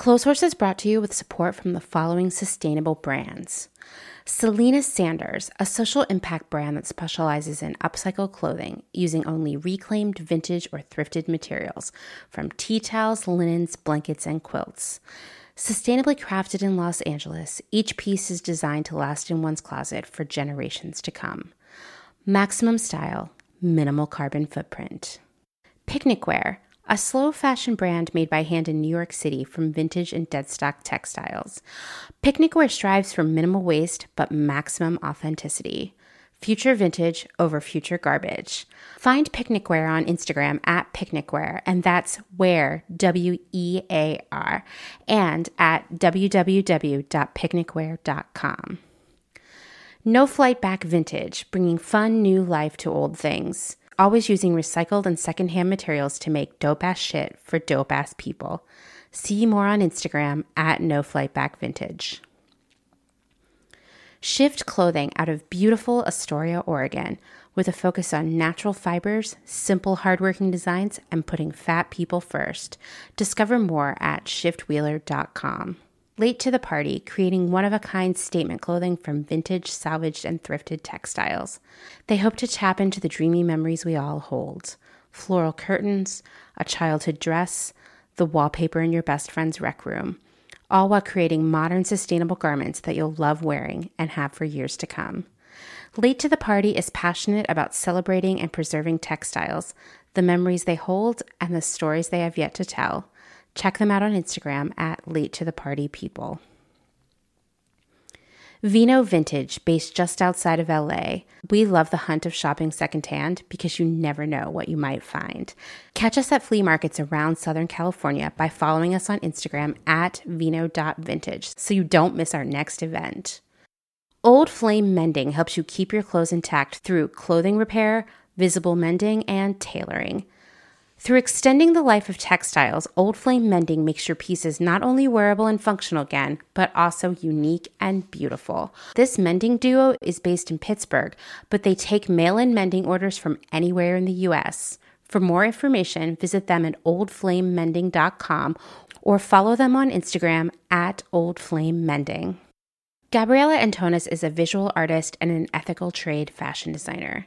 Clotheshorse is brought to you with support from the following sustainable brands. Selena Sanders, a social impact brand that specializes in upcycled clothing using only reclaimed vintage or thrifted materials from tea towels, linens, blankets, and quilts. Sustainably crafted in Los Angeles, each piece is designed to last in one's closet for generations to come. Maximum style, minimal carbon footprint. Picnic Wear, a slow fashion brand made by hand in New York City from vintage and deadstock textiles. Picnic Wear strives for minimal waste but maximum authenticity. Future vintage over future garbage. Find Picnic Wear on Instagram at Picnic Wear, and that's where, W E A R, and at www.picnicwear.com. No Flight Back Vintage, bringing fun new life to old things always using recycled and secondhand materials to make dope ass shit for dope ass people. See more on Instagram at No Flight Back Vintage. Shift clothing out of beautiful Astoria, Oregon, with a focus on natural fibers, simple, hardworking designs, and putting fat people first. Discover more at shiftwheeler.com. Late to the party, creating one of a kind statement clothing from vintage, salvaged, and thrifted textiles. They hope to tap into the dreamy memories we all hold floral curtains, a childhood dress, the wallpaper in your best friend's rec room, all while creating modern, sustainable garments that you'll love wearing and have for years to come. Late to the Party is passionate about celebrating and preserving textiles, the memories they hold, and the stories they have yet to tell. Check them out on Instagram at Late to the Party People. Vino Vintage, based just outside of LA. We love the hunt of shopping secondhand because you never know what you might find. Catch us at flea markets around Southern California by following us on Instagram at vino.vintage so you don't miss our next event. Old Flame Mending helps you keep your clothes intact through clothing repair, visible mending, and tailoring. Through extending the life of textiles, Old Flame Mending makes your pieces not only wearable and functional again, but also unique and beautiful. This mending duo is based in Pittsburgh, but they take mail in mending orders from anywhere in the US. For more information, visit them at oldflamemending.com or follow them on Instagram at oldflamemending. Gabriella Antonis is a visual artist and an ethical trade fashion designer.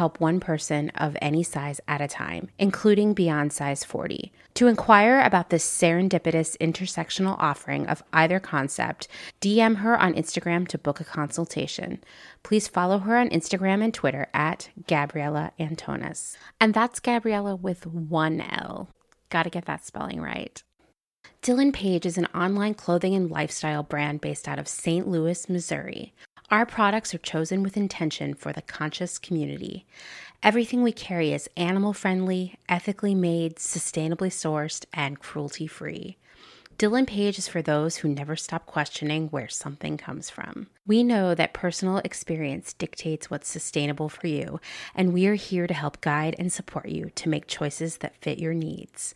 help one person of any size at a time, including beyond size 40. To inquire about this serendipitous intersectional offering of either concept, DM her on Instagram to book a consultation. Please follow her on Instagram and Twitter at Gabriella Antonis. And that's Gabriella with one L. Gotta get that spelling right. Dylan Page is an online clothing and lifestyle brand based out of St. Louis, Missouri. Our products are chosen with intention for the conscious community. Everything we carry is animal friendly, ethically made, sustainably sourced, and cruelty free. Dylan Page is for those who never stop questioning where something comes from. We know that personal experience dictates what's sustainable for you, and we are here to help guide and support you to make choices that fit your needs.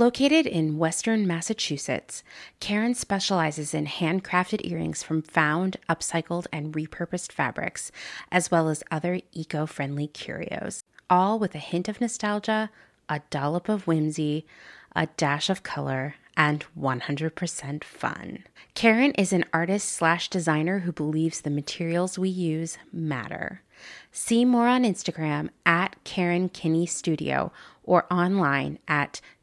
Located in Western Massachusetts, Karen specializes in handcrafted earrings from found, upcycled, and repurposed fabrics, as well as other eco friendly curios, all with a hint of nostalgia, a dollop of whimsy, a dash of color, and 100% fun. Karen is an artist slash designer who believes the materials we use matter. See more on Instagram at Karen Kinney Studio or online at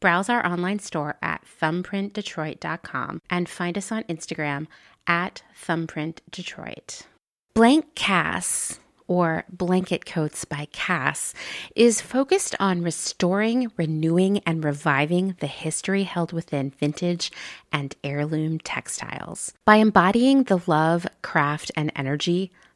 Browse our online store at thumbprintdetroit.com and find us on Instagram at thumbprintdetroit. Blank Cass or Blanket Coats by Cass, is focused on restoring, renewing, and reviving the history held within vintage and heirloom textiles. By embodying the love, craft, and energy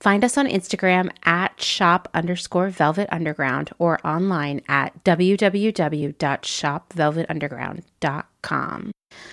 Find us on Instagram at shop underscore velvet underground or online at www.shopvelvetunderground.com.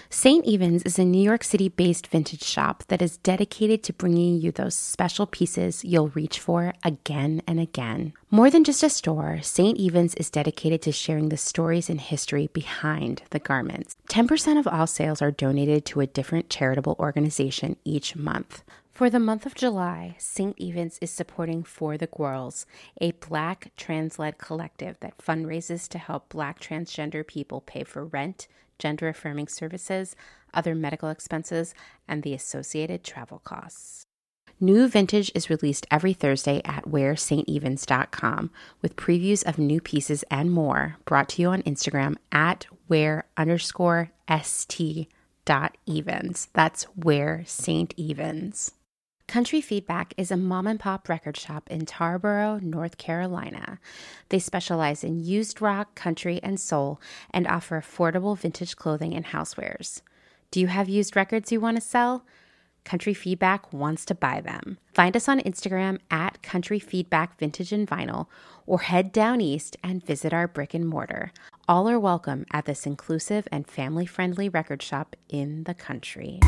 St. Evens is a New York City based vintage shop that is dedicated to bringing you those special pieces you'll reach for again and again. More than just a store, St. Evens is dedicated to sharing the stories and history behind the garments. 10% of all sales are donated to a different charitable organization each month. For the month of July, St. Evens is supporting For the Girls, a Black trans led collective that fundraises to help Black transgender people pay for rent, gender affirming services, other medical expenses, and the associated travel costs. New vintage is released every Thursday at wearstevens.com with previews of new pieces and more brought to you on Instagram at wear underscore st dot evens. That's where St. Evens. Country Feedback is a mom and pop record shop in Tarboro, North Carolina. They specialize in used rock, country, and soul and offer affordable vintage clothing and housewares. Do you have used records you want to sell? Country Feedback wants to buy them. Find us on Instagram at Country Feedback Vintage and Vinyl or head down east and visit our brick and mortar. All are welcome at this inclusive and family friendly record shop in the country.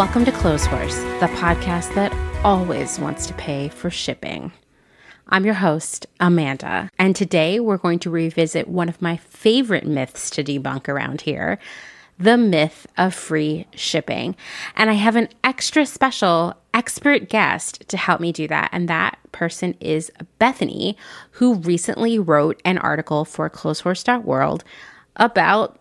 Welcome to Clotheshorse, the podcast that always wants to pay for shipping. I'm your host, Amanda, and today we're going to revisit one of my favorite myths to debunk around here the myth of free shipping. And I have an extra special expert guest to help me do that, and that person is Bethany, who recently wrote an article for Clotheshorse.world about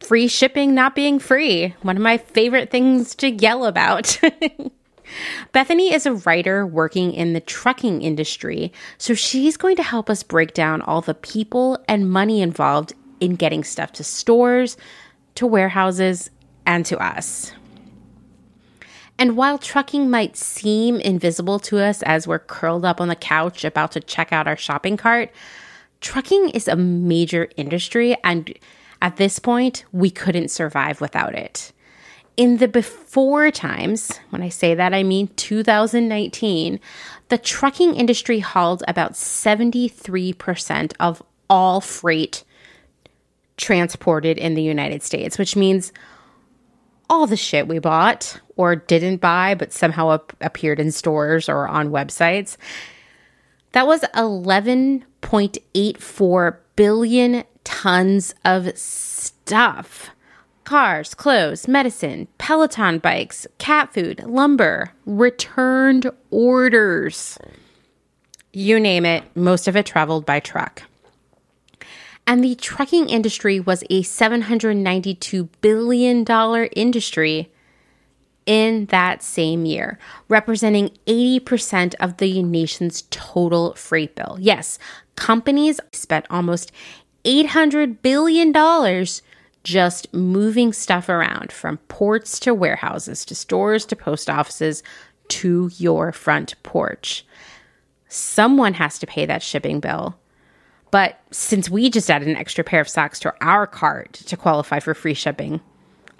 free shipping not being free. One of my favorite things to yell about. Bethany is a writer working in the trucking industry, so she's going to help us break down all the people and money involved in getting stuff to stores, to warehouses, and to us. And while trucking might seem invisible to us as we're curled up on the couch about to check out our shopping cart, trucking is a major industry and at this point, we couldn't survive without it. In the before times, when I say that, I mean 2019, the trucking industry hauled about 73% of all freight transported in the United States, which means all the shit we bought or didn't buy, but somehow ap- appeared in stores or on websites. That was 11.84 billion tons of stuff cars, clothes, medicine, Peloton bikes, cat food, lumber, returned orders. You name it, most of it traveled by truck. And the trucking industry was a $792 billion industry in that same year, representing 80% of the nation's total freight bill. Yes, companies spent almost $800 billion just moving stuff around from ports to warehouses to stores to post offices to your front porch. Someone has to pay that shipping bill. But since we just added an extra pair of socks to our cart to qualify for free shipping,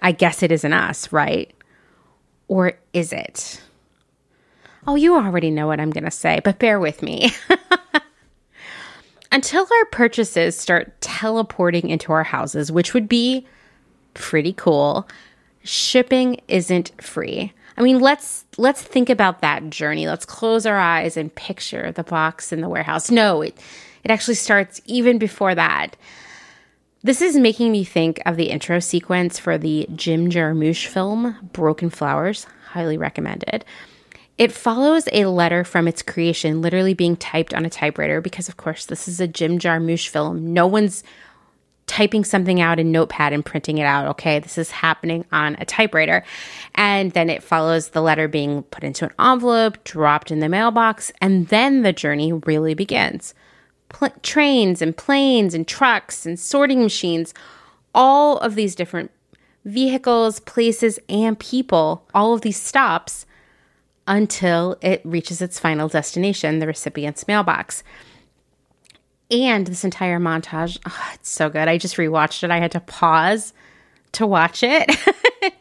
I guess it isn't us, right? Or is it? Oh, you already know what I'm going to say, but bear with me. Until our purchases start teleporting into our houses, which would be pretty cool, shipping isn't free. I mean, let's let's think about that journey. Let's close our eyes and picture the box in the warehouse. No, it it actually starts even before that. This is making me think of the intro sequence for the Jim Jarmusch film Broken Flowers, highly recommended. It follows a letter from its creation literally being typed on a typewriter because, of course, this is a Jim Jarmusch film. No one's typing something out in Notepad and printing it out. Okay, this is happening on a typewriter. And then it follows the letter being put into an envelope, dropped in the mailbox, and then the journey really begins. Pl- trains and planes and trucks and sorting machines, all of these different vehicles, places, and people, all of these stops until it reaches its final destination, the recipient's mailbox. And this entire montage, oh, it's so good. I just rewatched it. I had to pause to watch it.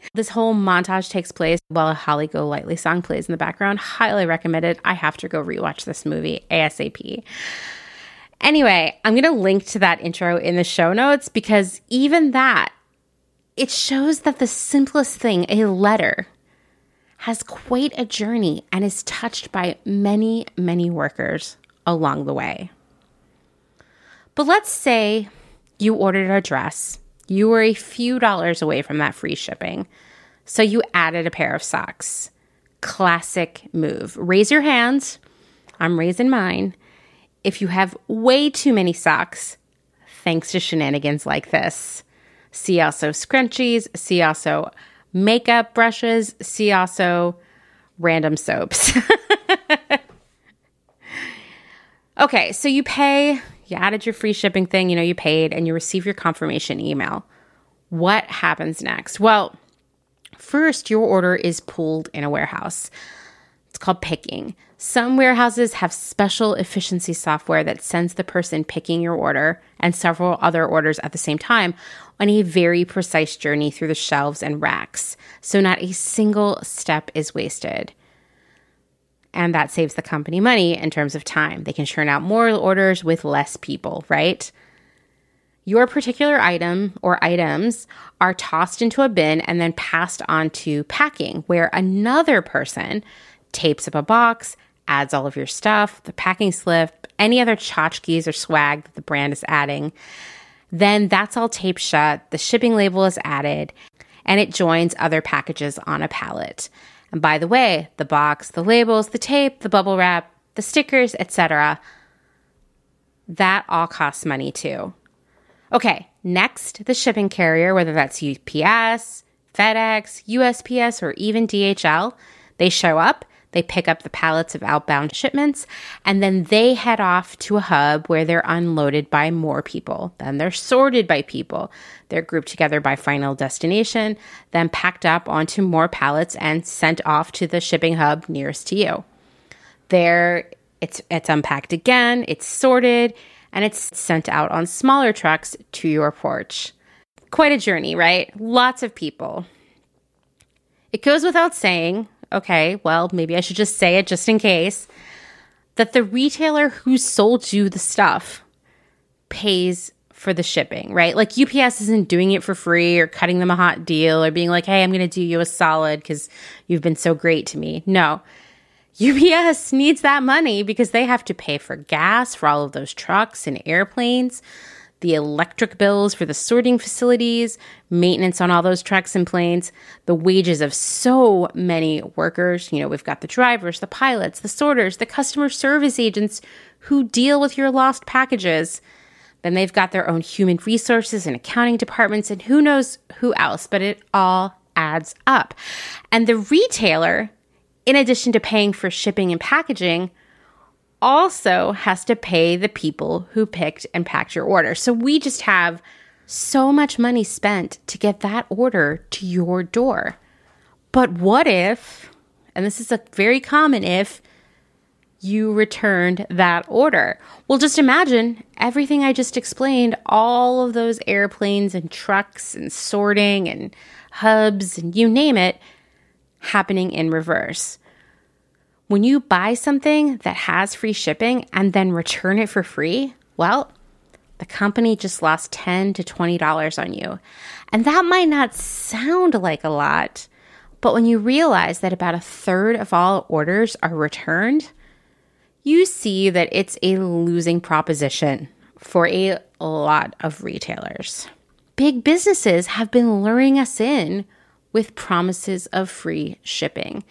this whole montage takes place while a Holly Golightly song plays in the background. Highly recommended. I have to go rewatch this movie ASAP. Anyway, I'm going to link to that intro in the show notes because even that, it shows that the simplest thing, a letter, has quite a journey and is touched by many, many workers along the way. But let's say you ordered a dress, you were a few dollars away from that free shipping, so you added a pair of socks. Classic move. Raise your hands. I'm raising mine. If you have way too many socks, thanks to shenanigans like this. See also scrunchies, see also makeup brushes. See also random soaps. okay, so you pay, you added your free shipping thing, you know, you paid, and you receive your confirmation email. What happens next? Well, first, your order is pulled in a warehouse. It's called picking. Some warehouses have special efficiency software that sends the person picking your order and several other orders at the same time on a very precise journey through the shelves and racks, so not a single step is wasted. And that saves the company money in terms of time. They can churn out more orders with less people, right? Your particular item or items are tossed into a bin and then passed on to packing, where another person tapes up a box, adds all of your stuff, the packing slip, any other tchotchkes or swag that the brand is adding. Then that's all taped shut, the shipping label is added, and it joins other packages on a pallet. And by the way, the box, the labels, the tape, the bubble wrap, the stickers, etc., that all costs money too. Okay, next, the shipping carrier, whether that's UPS, FedEx, USPS, or even DHL, they show up they pick up the pallets of outbound shipments and then they head off to a hub where they're unloaded by more people. Then they're sorted by people. They're grouped together by final destination, then packed up onto more pallets and sent off to the shipping hub nearest to you. There, it's, it's unpacked again, it's sorted, and it's sent out on smaller trucks to your porch. Quite a journey, right? Lots of people. It goes without saying okay, well, maybe I should just say it just in case, that the retailer who sold you the stuff pays for the shipping, right? Like UPS isn't doing it for free or cutting them a hot deal or being like, hey, I'm going to do you a solid because you've been so great to me. No. UPS needs that money because they have to pay for gas for all of those trucks and airplanes, the electric bills for the sorting facilities, maintenance on all those trucks and planes, the wages of so many workers. You know, we've got the drivers, the pilots, the sorters, the customer service agents who deal with your lost packages. Then they've got their own human resources and accounting departments and who knows who else, but it all adds up. And the retailer, in addition to paying for shipping and packaging, also has to pay the people who picked and packed your order. So we just have so much money spent to get that order to your door. But what if, and this is a very common if, you returned that order. Well, just imagine everything I just explained, all of those airplanes and trucks and sorting and hubs and you name it, happening in reverse. When you buy something that has free shipping and then return it for free, well, the company just lost 10 to $20 on you. And that might not sound like a lot, but when you realize that about a third of all orders are returned, you see that it's a losing proposition for a lot of retailers. Big businesses have been luring us in with promises of free shipping.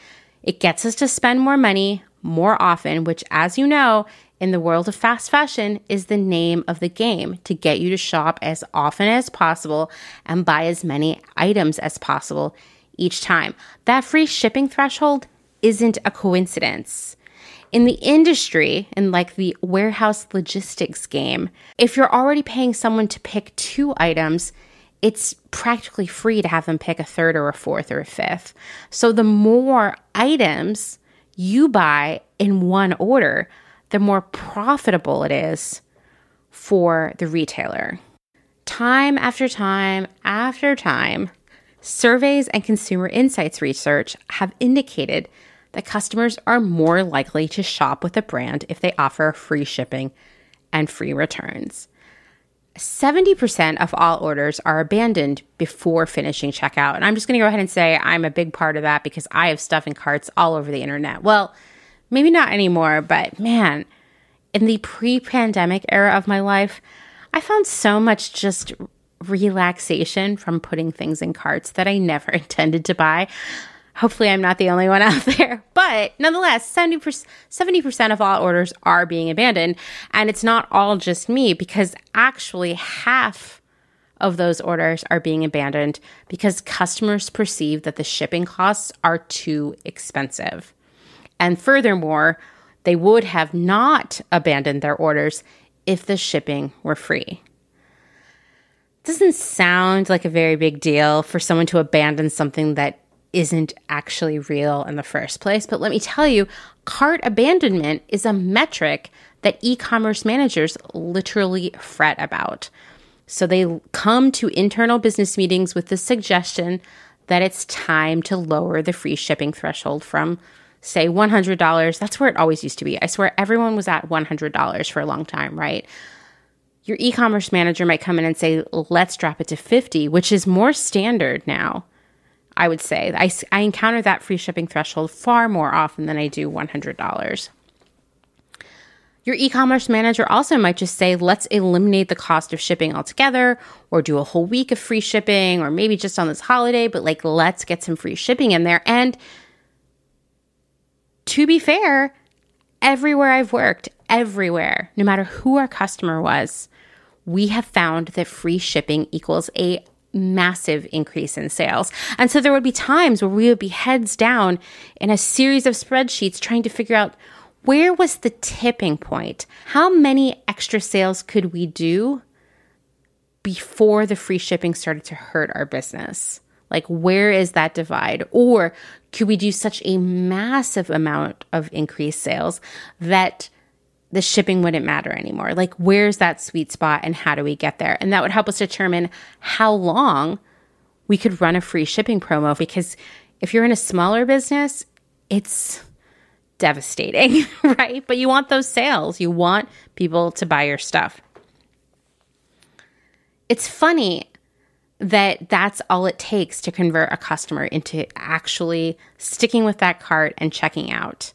It gets us to spend more money more often, which, as you know, in the world of fast fashion is the name of the game to get you to shop as often as possible and buy as many items as possible each time. That free shipping threshold isn't a coincidence in the industry, in like the warehouse logistics game, if you're already paying someone to pick two items, it's practically free to have them pick a third or a fourth or a fifth. So the more items you buy in one order, the more profitable it is for the retailer. Time after time after time, surveys and consumer insights research have indicated that customers are more likely to shop with a brand if they offer free shipping and free returns. 70% of all orders are abandoned before finishing checkout. And I'm just going to go ahead and say I'm a big part of that because I have stuff in carts all over the internet. Well, maybe not anymore, but man, in the pre pandemic era of my life, I found so much just relaxation from putting things in carts that I never intended to buy. Hopefully, I'm not the only one out there. But nonetheless, 70%, 70% of all orders are being abandoned. And it's not all just me because actually half of those orders are being abandoned because customers perceive that the shipping costs are too expensive. And furthermore, they would have not abandoned their orders if the shipping were free. Doesn't sound like a very big deal for someone to abandon something that isn't actually real in the first place. But let me tell you, cart abandonment is a metric that e commerce managers literally fret about. So they come to internal business meetings with the suggestion that it's time to lower the free shipping threshold from, say, $100. That's where it always used to be. I swear everyone was at $100 for a long time, right? Your e commerce manager might come in and say, let's drop it to 50, which is more standard now. I would say. I, I encounter that free shipping threshold far more often than I do $100. Your e commerce manager also might just say, let's eliminate the cost of shipping altogether, or do a whole week of free shipping, or maybe just on this holiday, but like, let's get some free shipping in there. And to be fair, everywhere I've worked, everywhere, no matter who our customer was, we have found that free shipping equals a massive increase in sales. And so there would be times where we would be heads down in a series of spreadsheets trying to figure out where was the tipping point? How many extra sales could we do before the free shipping started to hurt our business? Like, where is that divide? Or could we do such a massive amount of increased sales that the shipping wouldn't matter anymore. Like, where's that sweet spot and how do we get there? And that would help us determine how long we could run a free shipping promo because if you're in a smaller business, it's devastating, right? But you want those sales, you want people to buy your stuff. It's funny that that's all it takes to convert a customer into actually sticking with that cart and checking out.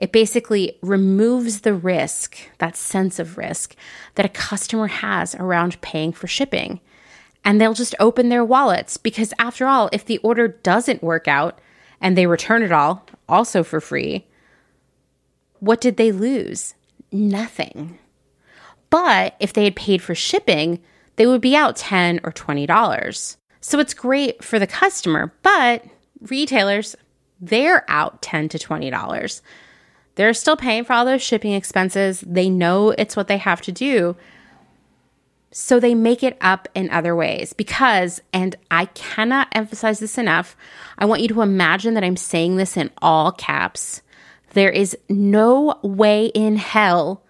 It basically removes the risk, that sense of risk that a customer has around paying for shipping. And they'll just open their wallets because, after all, if the order doesn't work out and they return it all, also for free, what did they lose? Nothing. But if they had paid for shipping, they would be out 10 or $20. So it's great for the customer, but retailers, they're out 10 to $20. They're still paying for all those shipping expenses. They know it's what they have to do. So they make it up in other ways because, and I cannot emphasize this enough, I want you to imagine that I'm saying this in all caps. There is no way in hell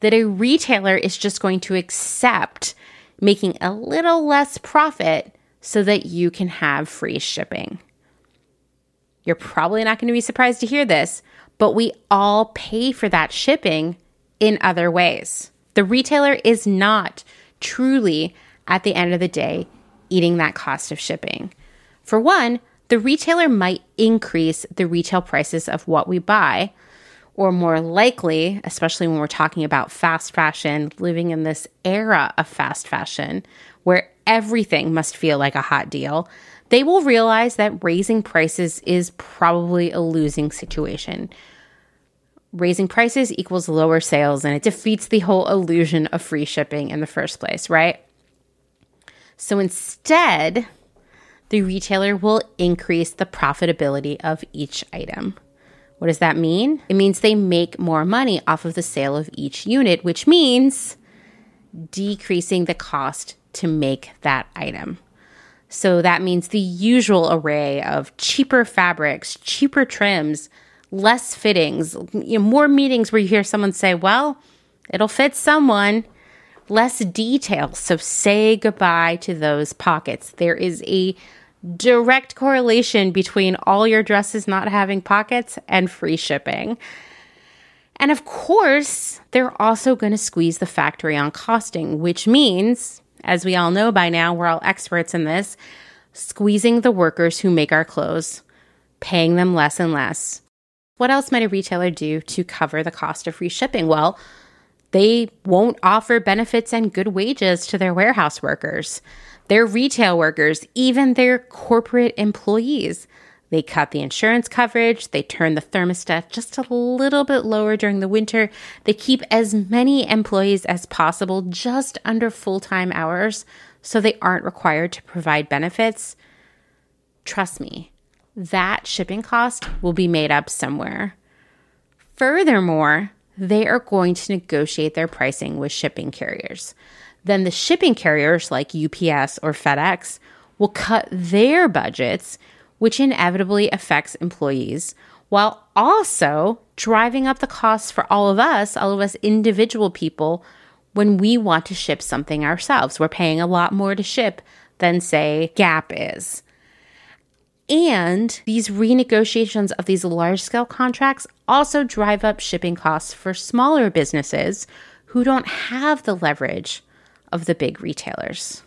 that a retailer is just going to accept making a little less profit so that you can have free shipping. You're probably not going to be surprised to hear this, but we all pay for that shipping in other ways. The retailer is not truly, at the end of the day, eating that cost of shipping. For one, the retailer might increase the retail prices of what we buy or more likely, especially when we're talking about fast fashion, living in this era of fast fashion where everything must feel like a hot deal, they will realize that raising prices is probably a losing situation. Raising prices equals lower sales, and it defeats the whole illusion of free shipping in the first place, right? So instead, the retailer will increase the profitability of each item. What does that mean? It means they make more money off of the sale of each unit, which means decreasing the cost to make that item. So that means the usual array of cheaper fabrics, cheaper trims, less fittings, you know, more meetings where you hear someone say, well, it'll fit someone, less details. So say goodbye to those pockets. There is a direct correlation between all your dresses not having pockets and free shipping. And of course, they're also going to squeeze the factory on costing, which means, as we all know by now, we're all experts in this, squeezing the workers who make our clothes, paying them less and less. What else might a retailer do to cover the cost of free shipping? Well, they won't offer benefits and good wages to their warehouse workers their retail workers, even their corporate employees. They cut the insurance coverage, they turn the thermostat just a little bit lower during the winter. They keep as many employees as possible just under full time hours so they aren't required to provide benefits. Trust me, that shipping cost will be made up somewhere. Furthermore, they are going to negotiate their pricing with shipping carriers then the shipping carriers like UPS or FedEx will cut their budgets, which inevitably affects employees, while also driving up the costs for all of us, all of us individual people, when we want to ship something ourselves. We're paying a lot more to ship than, say, Gap is. And these renegotiations of these large scale contracts also drive up shipping costs for smaller businesses who don't have the leverage of the big retailers.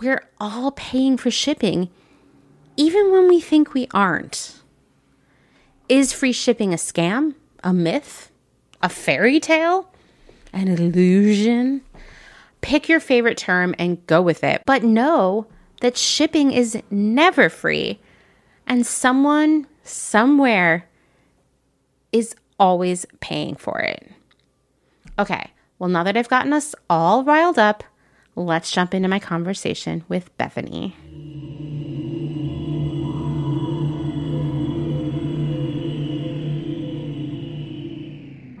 We're all paying for shipping, even when we think we aren't. Is free shipping a scam, a myth, a fairy tale, an illusion? Pick your favorite term and go with it, but know that shipping is never free, and someone somewhere is always paying for it. Okay, well, now that I've gotten us all riled up, let's jump into my conversation with Bethany.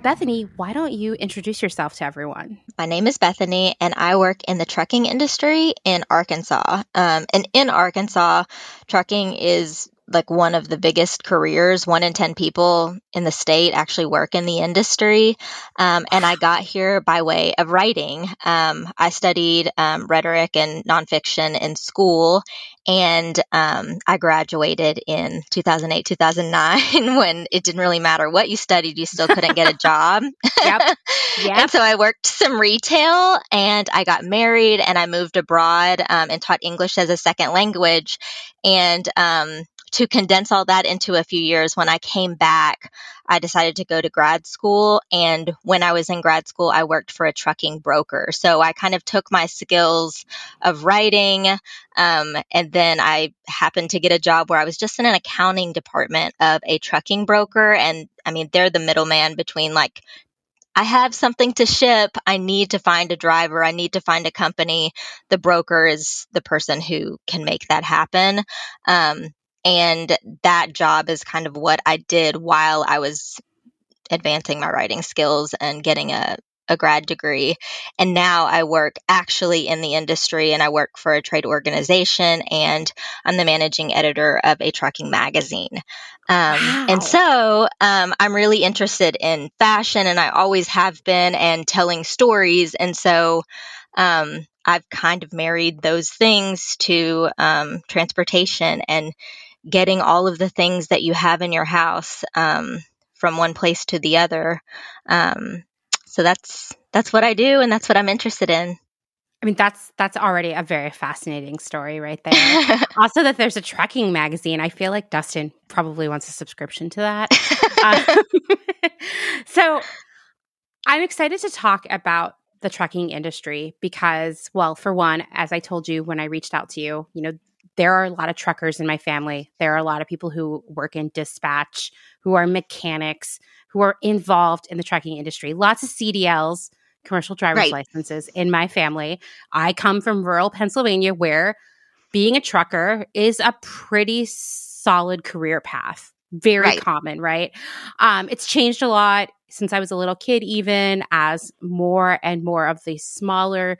Bethany, why don't you introduce yourself to everyone? My name is Bethany, and I work in the trucking industry in Arkansas. Um, and in Arkansas, trucking is like one of the biggest careers. One in 10 people in the state actually work in the industry. Um, and I got here by way of writing. Um, I studied um, rhetoric and nonfiction in school. And um, I graduated in 2008, 2009, when it didn't really matter what you studied, you still couldn't get a job. yep. Yep. and so I worked some retail and I got married and I moved abroad um, and taught English as a second language. And um, to condense all that into a few years, when I came back, I decided to go to grad school. And when I was in grad school, I worked for a trucking broker. So I kind of took my skills of writing, um, and then I happened to get a job where I was just in an accounting department of a trucking broker. And I mean, they're the middleman between like I have something to ship. I need to find a driver. I need to find a company. The broker is the person who can make that happen. Um, and that job is kind of what I did while I was advancing my writing skills and getting a, a grad degree. And now I work actually in the industry and I work for a trade organization and I'm the managing editor of a trucking magazine. Um, wow. And so um, I'm really interested in fashion and I always have been and telling stories. And so um, I've kind of married those things to um, transportation and getting all of the things that you have in your house um, from one place to the other. Um, so that's that's what I do, and that's what I'm interested in. I mean, that's that's already a very fascinating story right there. also, that there's a trucking magazine. I feel like Dustin probably wants a subscription to that. um, so, I'm excited to talk about the trucking industry because, well, for one, as I told you when I reached out to you, you know, there are a lot of truckers in my family. There are a lot of people who work in dispatch, who are mechanics, who are involved in the trucking industry. Lots of CDLs, commercial driver's right. licenses in my family. I come from rural Pennsylvania where being a trucker is a pretty solid career path. Very right. common, right? Um, it's changed a lot since I was a little kid, even as more and more of the smaller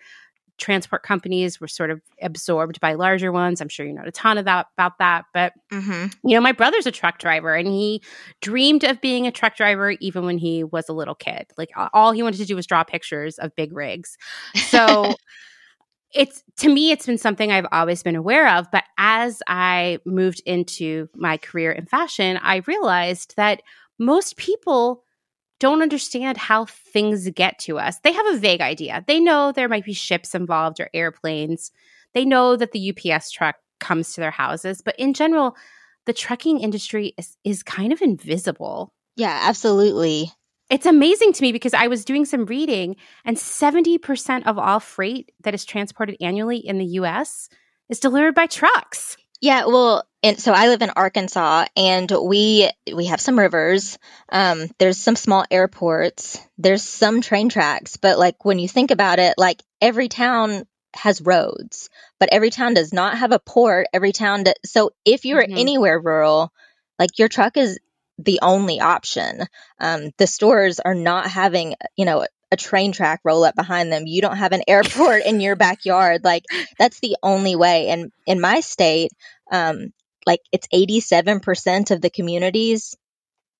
transport companies were sort of absorbed by larger ones. I'm sure you know a ton of that about that. But mm-hmm. you know, my brother's a truck driver, and he dreamed of being a truck driver even when he was a little kid. Like all he wanted to do was draw pictures of big rigs. So. it's to me it's been something i've always been aware of but as i moved into my career in fashion i realized that most people don't understand how things get to us. They have a vague idea. They know there might be ships involved or airplanes. They know that the UPS truck comes to their houses, but in general, the trucking industry is, is kind of invisible. Yeah, absolutely. It's amazing to me because I was doing some reading, and 70% of all freight that is transported annually in the US is delivered by trucks. Yeah, well, and so I live in Arkansas, and we we have some rivers. Um, there's some small airports. There's some train tracks, but like when you think about it, like every town has roads, but every town does not have a port. Every town, does, so if you're mm-hmm. anywhere rural, like your truck is the only option. Um, the stores are not having, you know, a train track roll up behind them. You don't have an airport in your backyard. Like that's the only way. And in my state, um, like it's 87% of the communities,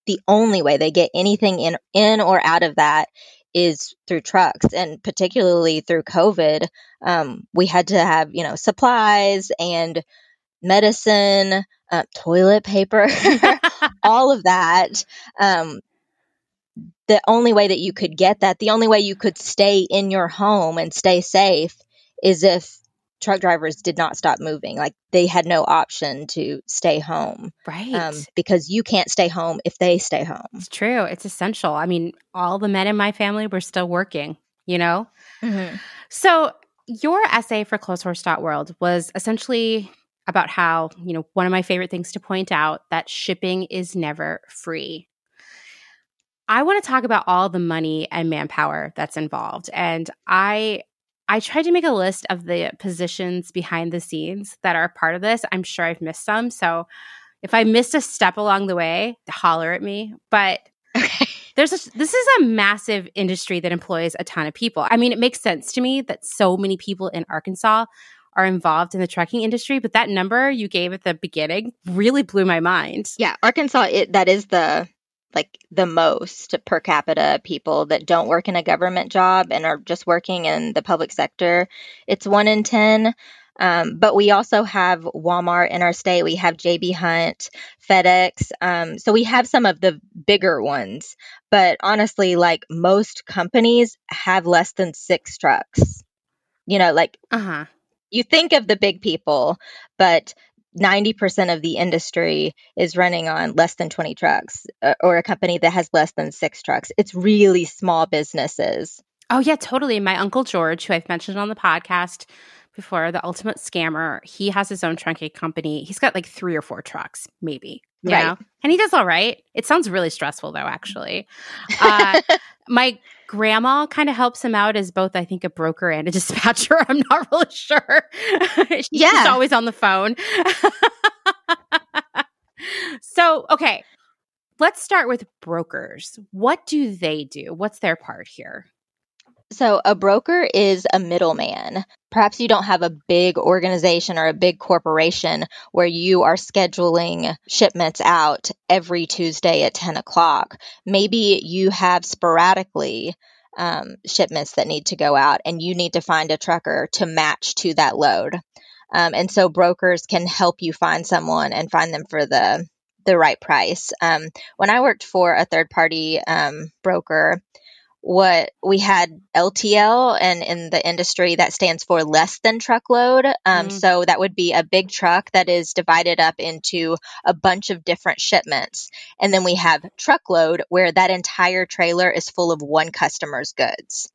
the only way they get anything in, in or out of that is through trucks and particularly through COVID. Um, we had to have, you know, supplies and medicine, uh, toilet paper, all of that. Um, the only way that you could get that, the only way you could stay in your home and stay safe is if truck drivers did not stop moving. Like they had no option to stay home. Right. Um, because you can't stay home if they stay home. It's true. It's essential. I mean, all the men in my family were still working, you know? Mm-hmm. So your essay for World was essentially about how, you know, one of my favorite things to point out that shipping is never free. I want to talk about all the money and manpower that's involved. And I I tried to make a list of the positions behind the scenes that are part of this. I'm sure I've missed some. So if I missed a step along the way, holler at me. But okay. there's a, this is a massive industry that employs a ton of people. I mean, it makes sense to me that so many people in Arkansas are involved in the trucking industry, but that number you gave at the beginning really blew my mind. Yeah, Arkansas it, that is the like the most per capita people that don't work in a government job and are just working in the public sector. It's 1 in 10. Um, but we also have Walmart in our state. We have JB Hunt, FedEx. Um, so we have some of the bigger ones. But honestly, like most companies have less than six trucks. You know, like uh-huh. you think of the big people, but 90% of the industry is running on less than 20 trucks uh, or a company that has less than six trucks. It's really small businesses. Oh, yeah, totally. My uncle George, who I've mentioned on the podcast, before, the ultimate scammer. He has his own trunking company. He's got like three or four trucks, maybe. You right. know? And he does all right. It sounds really stressful though, actually. Uh, my grandma kind of helps him out as both, I think, a broker and a dispatcher. I'm not really sure. She's yeah. always on the phone. so, okay. Let's start with brokers. What do they do? What's their part here? So, a broker is a middleman. Perhaps you don't have a big organization or a big corporation where you are scheduling shipments out every Tuesday at 10 o'clock. Maybe you have sporadically um, shipments that need to go out and you need to find a trucker to match to that load. Um, and so, brokers can help you find someone and find them for the the right price. Um, when I worked for a third party um, broker, what we had LTL, and in the industry that stands for less than truckload. Um, mm. So that would be a big truck that is divided up into a bunch of different shipments. And then we have truckload, where that entire trailer is full of one customer's goods.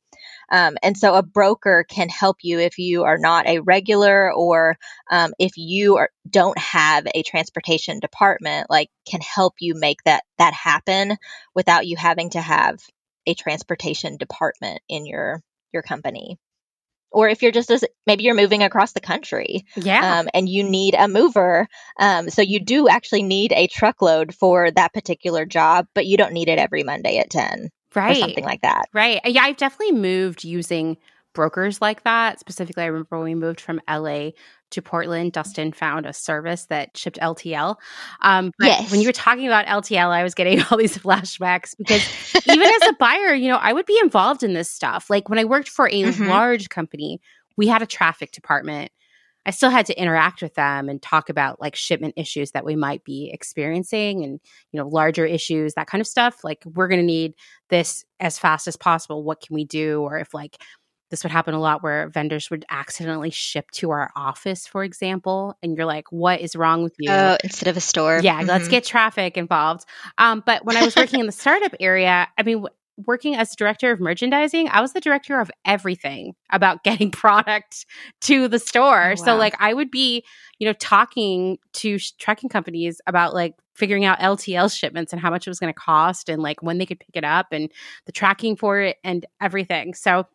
Um, and so a broker can help you if you are not a regular or um, if you are, don't have a transportation department, like can help you make that that happen without you having to have a transportation department in your your company. Or if you're just as maybe you're moving across the country yeah. um, and you need a mover um, so you do actually need a truckload for that particular job but you don't need it every monday at 10 right. something like that. Right. Yeah i've definitely moved using brokers like that. Specifically i remember when we moved from la to Portland, Dustin found a service that shipped LTL. Um, but yes. when you were talking about LTL, I was getting all these flashbacks because even as a buyer, you know, I would be involved in this stuff. Like when I worked for a mm-hmm. large company, we had a traffic department. I still had to interact with them and talk about like shipment issues that we might be experiencing and, you know, larger issues, that kind of stuff. Like, we're going to need this as fast as possible. What can we do? Or if like this would happen a lot where vendors would accidentally ship to our office, for example, and you're like, "What is wrong with you?" Oh, instead of a store. Yeah, mm-hmm. let's get traffic involved. Um, but when I was working in the startup area, I mean, working as director of merchandising, I was the director of everything about getting product to the store. Oh, wow. So like I would be, you know, talking to sh- trucking companies about like figuring out LTL shipments and how much it was going to cost and like when they could pick it up and the tracking for it and everything. So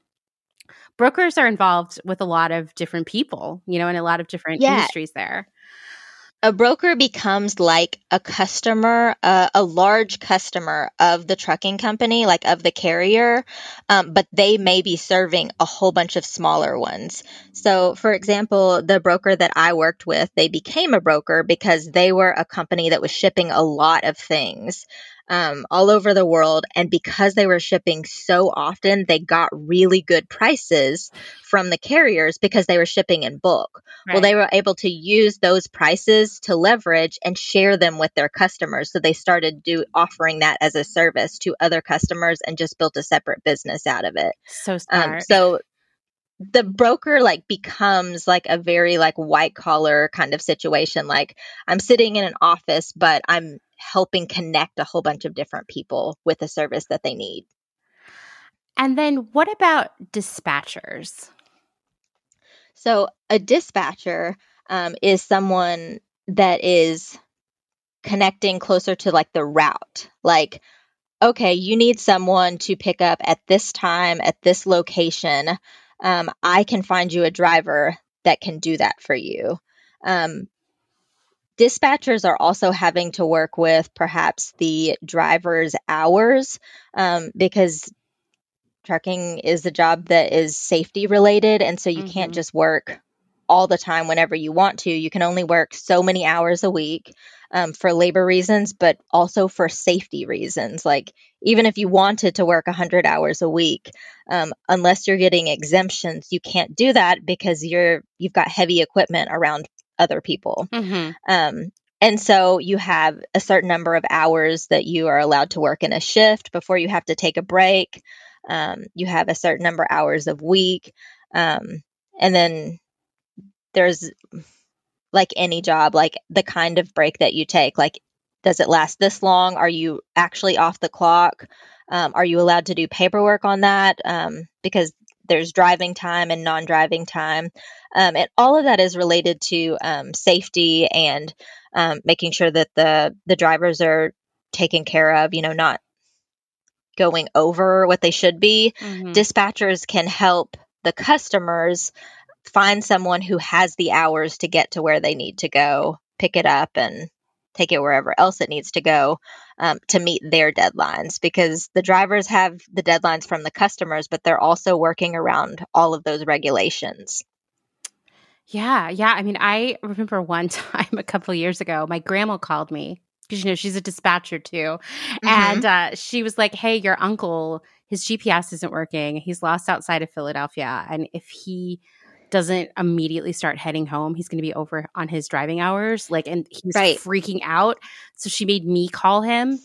brokers are involved with a lot of different people, you know, in a lot of different yeah. industries there. A broker becomes like a customer, uh, a large customer of the trucking company, like of the carrier, um, but they may be serving a whole bunch of smaller ones. So, for example, the broker that I worked with, they became a broker because they were a company that was shipping a lot of things um, all over the world. And because they were shipping so often, they got really good prices from the carriers because they were shipping in bulk. Right. Well, they were able to use those prices to leverage and share them with their customers. So they started do offering that as a service to other customers and just built a separate business out of it. So um, smart. Um, so the broker like becomes like a very like white collar kind of situation like i'm sitting in an office but i'm helping connect a whole bunch of different people with a service that they need. And then what about dispatchers? So, a dispatcher um, is someone that is connecting closer to like the route. Like, okay, you need someone to pick up at this time, at this location. Um, I can find you a driver that can do that for you. Um, dispatchers are also having to work with perhaps the driver's hours um, because trucking is a job that is safety related and so you mm-hmm. can't just work all the time whenever you want to. You can only work so many hours a week um, for labor reasons, but also for safety reasons. Like, even if you wanted to work 100 hours a week, um, unless you're getting exemptions, you can't do that because you're you've got heavy equipment around other people. Mm-hmm. Um, and so you have a certain number of hours that you are allowed to work in a shift before you have to take a break. Um, you have a certain number of hours of week. Um, and then there's like any job, like the kind of break that you take. Like, does it last this long? Are you actually off the clock? Um, are you allowed to do paperwork on that? Um, because there's driving time and non driving time. Um, and all of that is related to um, safety and um, making sure that the, the drivers are taken care of, you know, not going over what they should be. Mm-hmm. Dispatchers can help the customers find someone who has the hours to get to where they need to go, pick it up, and take it wherever else it needs to go um, to meet their deadlines because the drivers have the deadlines from the customers, but they're also working around all of those regulations. Yeah, yeah. I mean, I remember one time a couple years ago, my grandma called me because you know she's a dispatcher too, mm-hmm. and uh, she was like, "Hey, your uncle, his GPS isn't working. He's lost outside of Philadelphia, and if he doesn't immediately start heading home, he's going to be over on his driving hours. Like, and he's right. freaking out. So she made me call him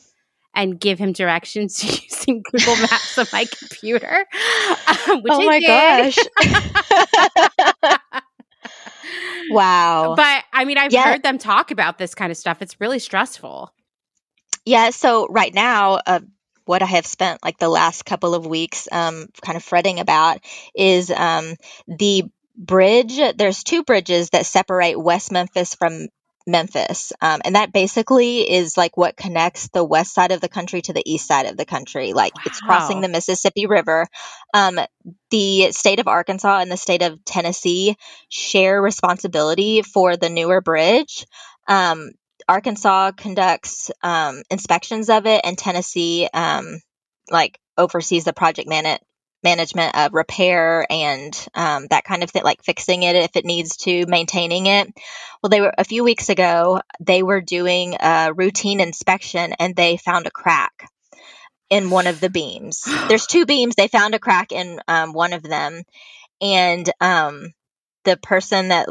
and give him directions using Google Maps on my computer. Um, oh my gosh. wow. But I mean, I've yeah. heard them talk about this kind of stuff. It's really stressful. Yeah. So right now, uh, what I have spent like the last couple of weeks um, kind of fretting about is um, the bridge. There's two bridges that separate West Memphis from Memphis. Um, and that basically is like what connects the west side of the country to the east side of the country. Like wow. it's crossing the Mississippi River. Um, the state of Arkansas and the state of Tennessee share responsibility for the newer bridge. Um, Arkansas conducts um, inspections of it, and Tennessee um, like oversees the project man- management of repair and um, that kind of thing, like fixing it if it needs to, maintaining it. Well, they were a few weeks ago, they were doing a routine inspection and they found a crack in one of the beams. There's two beams, they found a crack in um, one of them. And um, the person that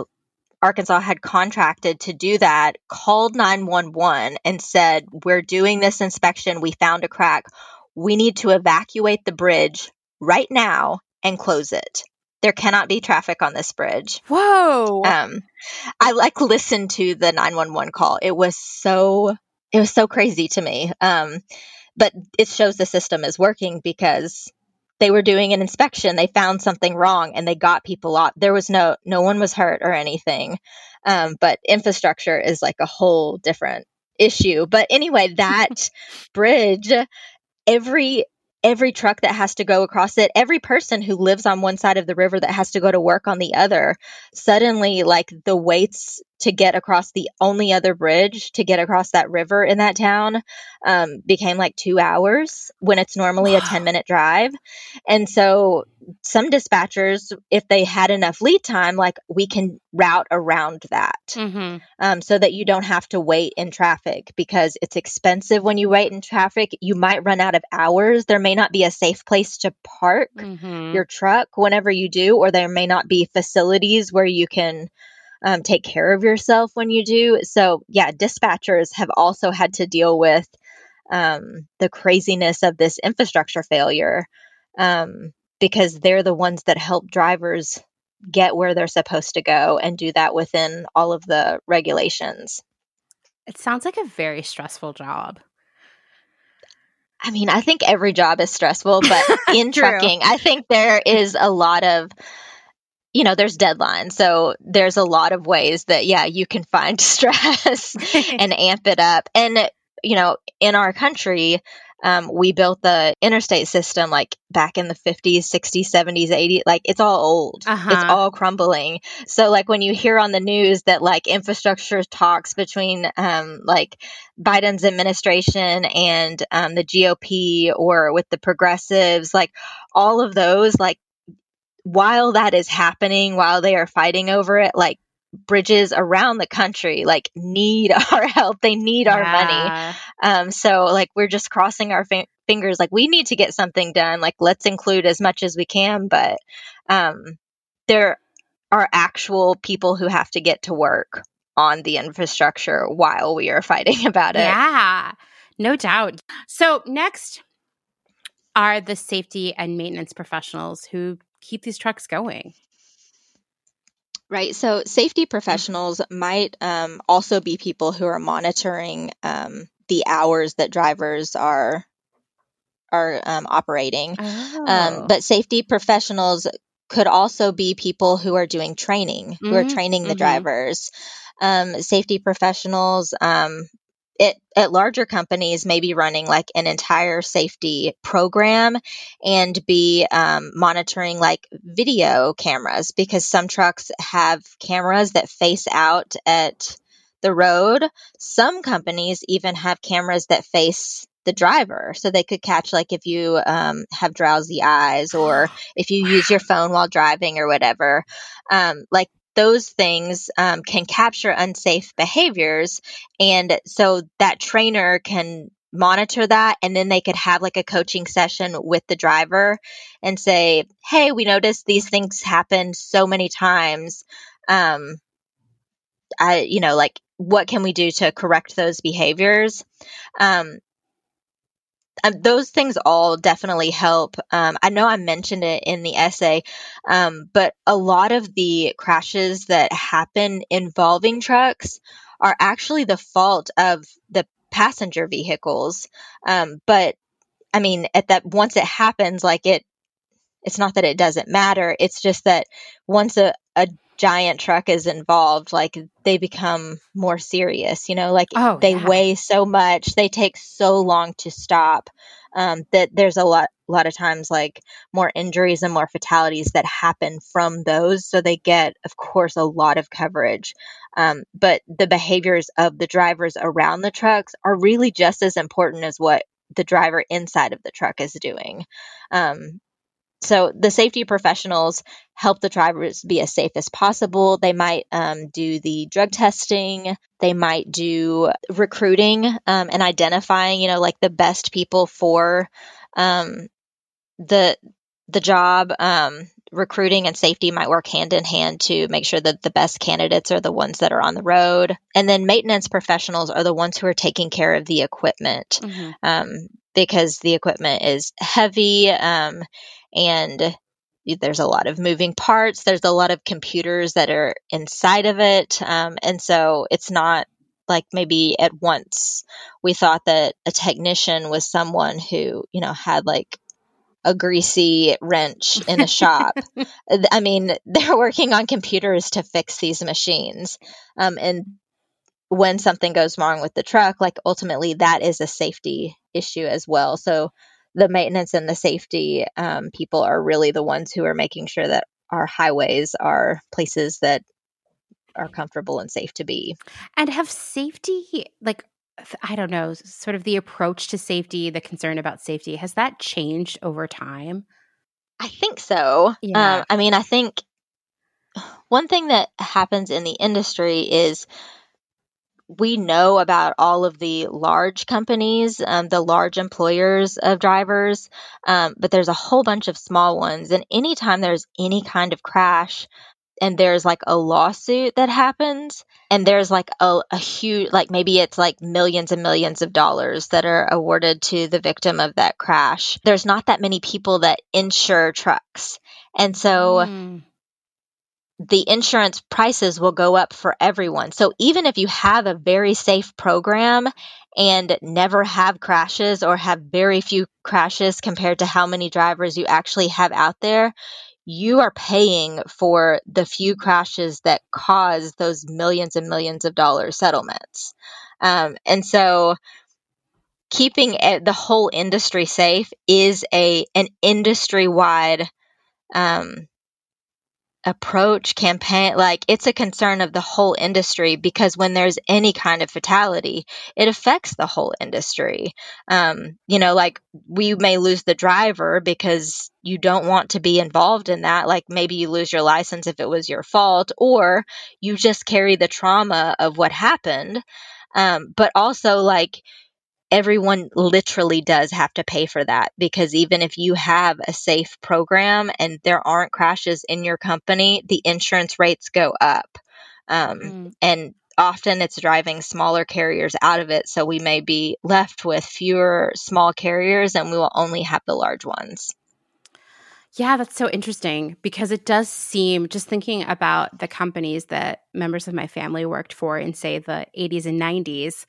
Arkansas had contracted to do that called 911 and said, We're doing this inspection. We found a crack. We need to evacuate the bridge right now and close it. There cannot be traffic on this bridge. Whoa. Um, I like listened to the 911 call. It was so, it was so crazy to me. Um, but it shows the system is working because they were doing an inspection. They found something wrong and they got people off. There was no, no one was hurt or anything. Um, but infrastructure is like a whole different issue. But anyway, that bridge, every every truck that has to go across it, every person who lives on one side of the river that has to go to work on the other, suddenly, like the waits to get across the only other bridge to get across that river in that town um, became like two hours when it's normally wow. a 10 minute drive. And so some dispatchers, if they had enough lead time, like we can route around that mm-hmm. um, so that you don't have to wait in traffic because it's expensive when you wait in traffic. You might run out of hours. There may not be a safe place to park mm-hmm. your truck whenever you do, or there may not be facilities where you can um, take care of yourself when you do. So, yeah, dispatchers have also had to deal with um, the craziness of this infrastructure failure um, because they're the ones that help drivers get where they're supposed to go and do that within all of the regulations. It sounds like a very stressful job. I mean, I think every job is stressful, but in trucking, I think there is a lot of you know, there's deadlines. So there's a lot of ways that, yeah, you can find stress and amp it up. And, you know, in our country, um, we built the interstate system like back in the 50s, 60s, 70s, 80s. Like it's all old. Uh-huh. It's all crumbling. So like when you hear on the news that like infrastructure talks between um, like Biden's administration and um, the GOP or with the progressives, like all of those, like while that is happening, while they are fighting over it, like bridges around the country like need our help. They need our money. Um so like we're just crossing our fi- fingers like we need to get something done. Like let's include as much as we can but um there are actual people who have to get to work on the infrastructure while we are fighting about it. Yeah. No doubt. So next are the safety and maintenance professionals who keep these trucks going Right. So safety professionals might um, also be people who are monitoring um, the hours that drivers are are um, operating. Um, oh. but safety professionals could also be people who are doing training, mm-hmm. who are mm-hmm. training the mm-hmm. drivers. Um, safety professionals um, it, at larger companies may be running like an entire safety program and be um, monitoring like video cameras because some trucks have cameras that face out at the road. Some companies even have cameras that face the driver so they could catch like if you um, have drowsy eyes or if you use your phone while driving or whatever um, like those things um, can capture unsafe behaviors. And so that trainer can monitor that and then they could have like a coaching session with the driver and say, Hey, we noticed these things happen so many times. Um, I, you know, like what can we do to correct those behaviors? Um, um, those things all definitely help. Um, I know I mentioned it in the essay, um, but a lot of the crashes that happen involving trucks are actually the fault of the passenger vehicles. Um, but I mean, at that once it happens, like it, it's not that it doesn't matter. It's just that once a, a giant truck is involved, like they become more serious, you know, like oh, they yeah. weigh so much, they take so long to stop. Um, that there's a lot, lot of times like more injuries and more fatalities that happen from those. So they get, of course, a lot of coverage. Um, but the behaviors of the drivers around the trucks are really just as important as what the driver inside of the truck is doing. Um, so the safety professionals help the drivers be as safe as possible. They might um, do the drug testing. They might do recruiting um, and identifying, you know, like the best people for um, the the job. Um, recruiting and safety might work hand in hand to make sure that the best candidates are the ones that are on the road. And then maintenance professionals are the ones who are taking care of the equipment. Mm-hmm. Um, because the equipment is heavy um, and there's a lot of moving parts. There's a lot of computers that are inside of it. Um, and so it's not like maybe at once we thought that a technician was someone who, you know, had like a greasy wrench in a shop. I mean, they're working on computers to fix these machines. Um, and when something goes wrong with the truck, like ultimately that is a safety issue as well. So the maintenance and the safety um, people are really the ones who are making sure that our highways are places that are comfortable and safe to be. And have safety, like, I don't know, sort of the approach to safety, the concern about safety, has that changed over time? I think so. Yeah. Um, I mean, I think one thing that happens in the industry is we know about all of the large companies, um, the large employers of drivers, um, but there's a whole bunch of small ones. And anytime there's any kind of crash, and there's like a lawsuit that happens, and there's like a, a huge, like maybe it's like millions and millions of dollars that are awarded to the victim of that crash. There's not that many people that insure trucks. And so mm the insurance prices will go up for everyone. So even if you have a very safe program and never have crashes or have very few crashes compared to how many drivers you actually have out there, you are paying for the few crashes that cause those millions and millions of dollar settlements. Um, and so keeping the whole industry safe is a an industry wide um, approach campaign like it's a concern of the whole industry because when there's any kind of fatality it affects the whole industry. Um, you know like we may lose the driver because you don't want to be involved in that like maybe you lose your license if it was your fault or you just carry the trauma of what happened. Um, but also like everyone literally does have to pay for that because even if you have a safe program and there aren't crashes in your company, the insurance rates go up. Um, mm. And often it's driving smaller carriers out of it. So we may be left with fewer small carriers and we will only have the large ones. Yeah, that's so interesting because it does seem, just thinking about the companies that members of my family worked for in, say, the 80s and 90s,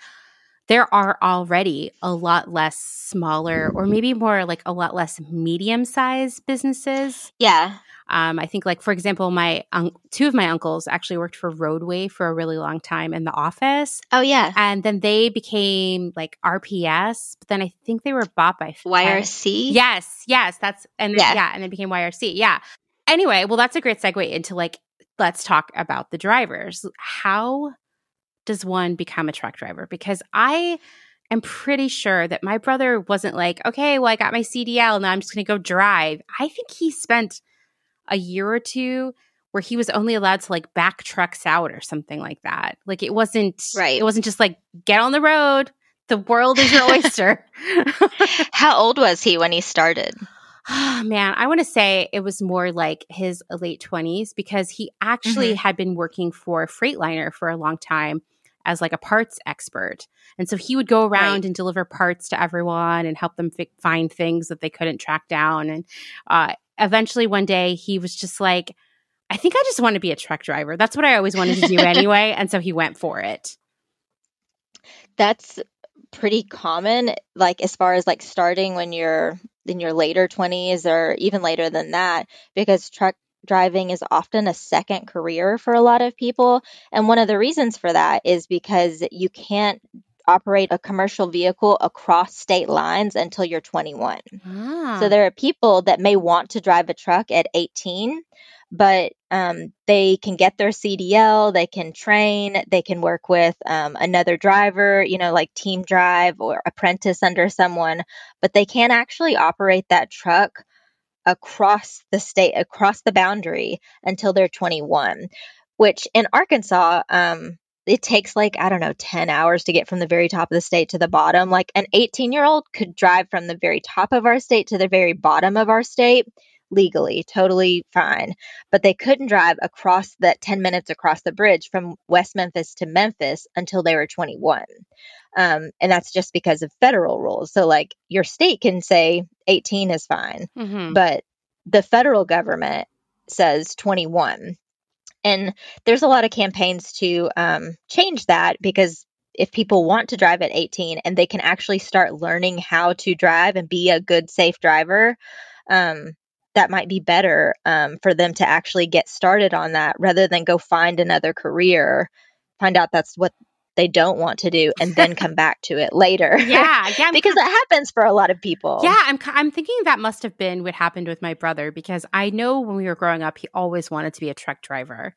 there are already a lot less smaller or maybe more like a lot less medium sized businesses. Yeah. Um, I think, like for example, my un- two of my uncles actually worked for Roadway for a really long time in the office. Oh yeah, and then they became like RPS, but then I think they were bought by YRC. Yes, yes, that's and then, yeah. yeah, and then became YRC. Yeah. Anyway, well, that's a great segue into like let's talk about the drivers. How does one become a truck driver? Because I am pretty sure that my brother wasn't like, okay, well, I got my CDL, now I'm just going to go drive. I think he spent a year or two where he was only allowed to like back trucks out or something like that. Like it wasn't right. It wasn't just like get on the road. The world is your oyster. How old was he when he started? Oh, man, I want to say it was more like his late 20s because he actually mm-hmm. had been working for Freightliner for a long time as like a parts expert. And so he would go around right. and deliver parts to everyone and help them fi- find things that they couldn't track down. And uh, eventually one day he was just like, I think I just want to be a truck driver. That's what I always wanted to do anyway. And so he went for it. That's pretty common, like as far as like starting when you're in your later 20s or even later than that, because truck driving is often a second career for a lot of people. And one of the reasons for that is because you can't operate a commercial vehicle across state lines until you're 21. Ah. So there are people that may want to drive a truck at 18, but um, they can get their CDL, they can train, they can work with um, another driver, you know, like team drive or apprentice under someone, but they can't actually operate that truck across the state, across the boundary until they're 21, which in Arkansas, um, it takes like, I don't know, 10 hours to get from the very top of the state to the bottom. Like an 18 year old could drive from the very top of our state to the very bottom of our state legally, totally fine. But they couldn't drive across that 10 minutes across the bridge from West Memphis to Memphis until they were 21. Um, and that's just because of federal rules. So, like, your state can say 18 is fine, mm-hmm. but the federal government says 21. And there's a lot of campaigns to um, change that because if people want to drive at 18 and they can actually start learning how to drive and be a good, safe driver, um, that might be better um, for them to actually get started on that rather than go find another career, find out that's what they don't want to do and then come back to it later. Yeah, yeah, because that happens for a lot of people. Yeah, I'm I'm thinking that must have been what happened with my brother because I know when we were growing up he always wanted to be a truck driver.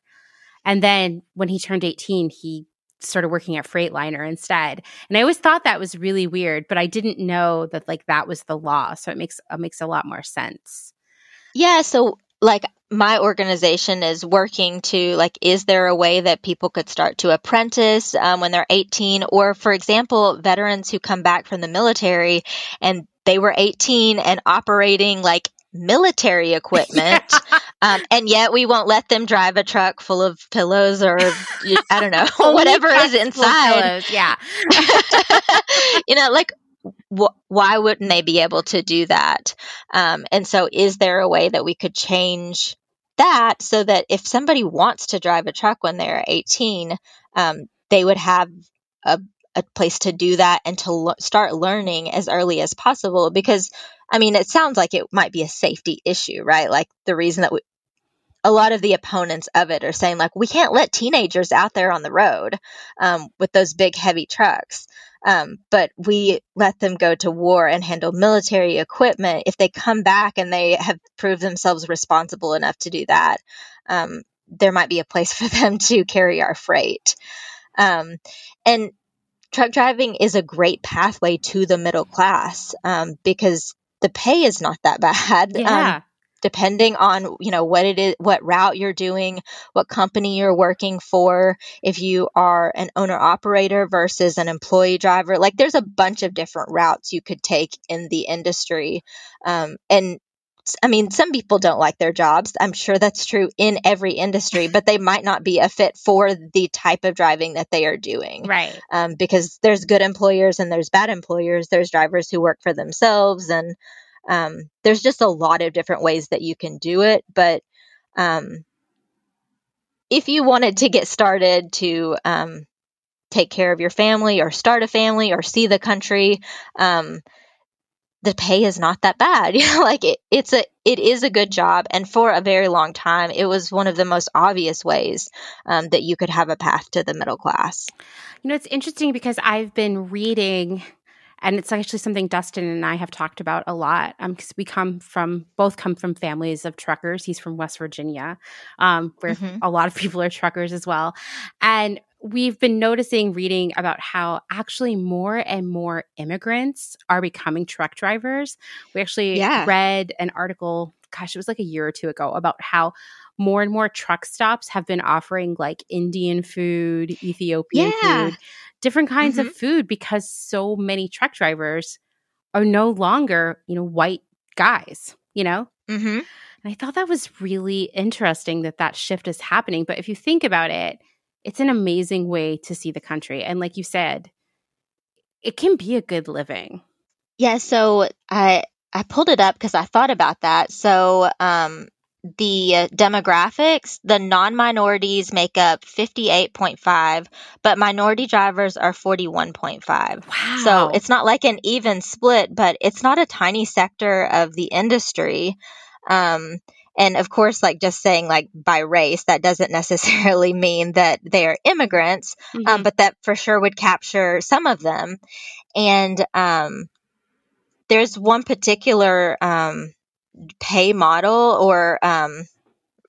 And then when he turned 18, he started working at Freightliner instead. And I always thought that was really weird, but I didn't know that like that was the law. So it makes it makes a lot more sense. Yeah, so like my organization is working to like is there a way that people could start to apprentice um, when they're 18 or for example veterans who come back from the military and they were 18 and operating like military equipment um, and yet we won't let them drive a truck full of pillows or i don't know whatever is inside. yeah. You know like wh- why wouldn't they be able to do that? Um, and so, is there a way that we could change that so that if somebody wants to drive a truck when they're 18, um, they would have a, a, place to do that and to lo- start learning as early as possible? Because, I mean, it sounds like it might be a safety issue, right? Like the reason that we, a lot of the opponents of it are saying like we can't let teenagers out there on the road um, with those big heavy trucks um, but we let them go to war and handle military equipment if they come back and they have proved themselves responsible enough to do that. um, there might be a place for them to carry our freight. Um, and truck driving is a great pathway to the middle class um, because the pay is not that bad. Um, Yeah. Um, depending on you know what it is what route you're doing what company you're working for if you are an owner operator versus an employee driver like there's a bunch of different routes you could take in the industry um, and I mean, some people don't like their jobs. I'm sure that's true in every industry, but they might not be a fit for the type of driving that they are doing. right. Um, because there's good employers and there's bad employers. There's drivers who work for themselves, and um, there's just a lot of different ways that you can do it. But um, if you wanted to get started to um, take care of your family or start a family or see the country, um, the pay is not that bad. Like it, it's a it is a good job, and for a very long time, it was one of the most obvious ways um, that you could have a path to the middle class. You know, it's interesting because I've been reading, and it's actually something Dustin and I have talked about a lot. Um, because we come from both come from families of truckers. He's from West Virginia, um, where Mhm. a lot of people are truckers as well, and we've been noticing reading about how actually more and more immigrants are becoming truck drivers. We actually Yeah. read an article, gosh, it was like a year or two ago, about how more and more truck stops have been offering like Indian food, Ethiopian Yeah. food, different kinds of food because so many truck drivers are no longer, you know, white guys, you know? Mm-hmm. And I thought that was really interesting that that shift is happening. But if you think about it, it's an amazing way to see the country. And like you said, it can be a good living. Yeah, so I I pulled it up because I thought about that. So um, the uh, demographics, the non-minorities make up 58.5, but minority drivers are 41.5. Wow. So it's not like an even split, but it's not a tiny sector of the industry. Um, and of course, like just saying like by race, that doesn't necessarily mean that they are immigrants, Mhm. um, but that for sure would capture some of them. And um, there's one particular um, pay model or um,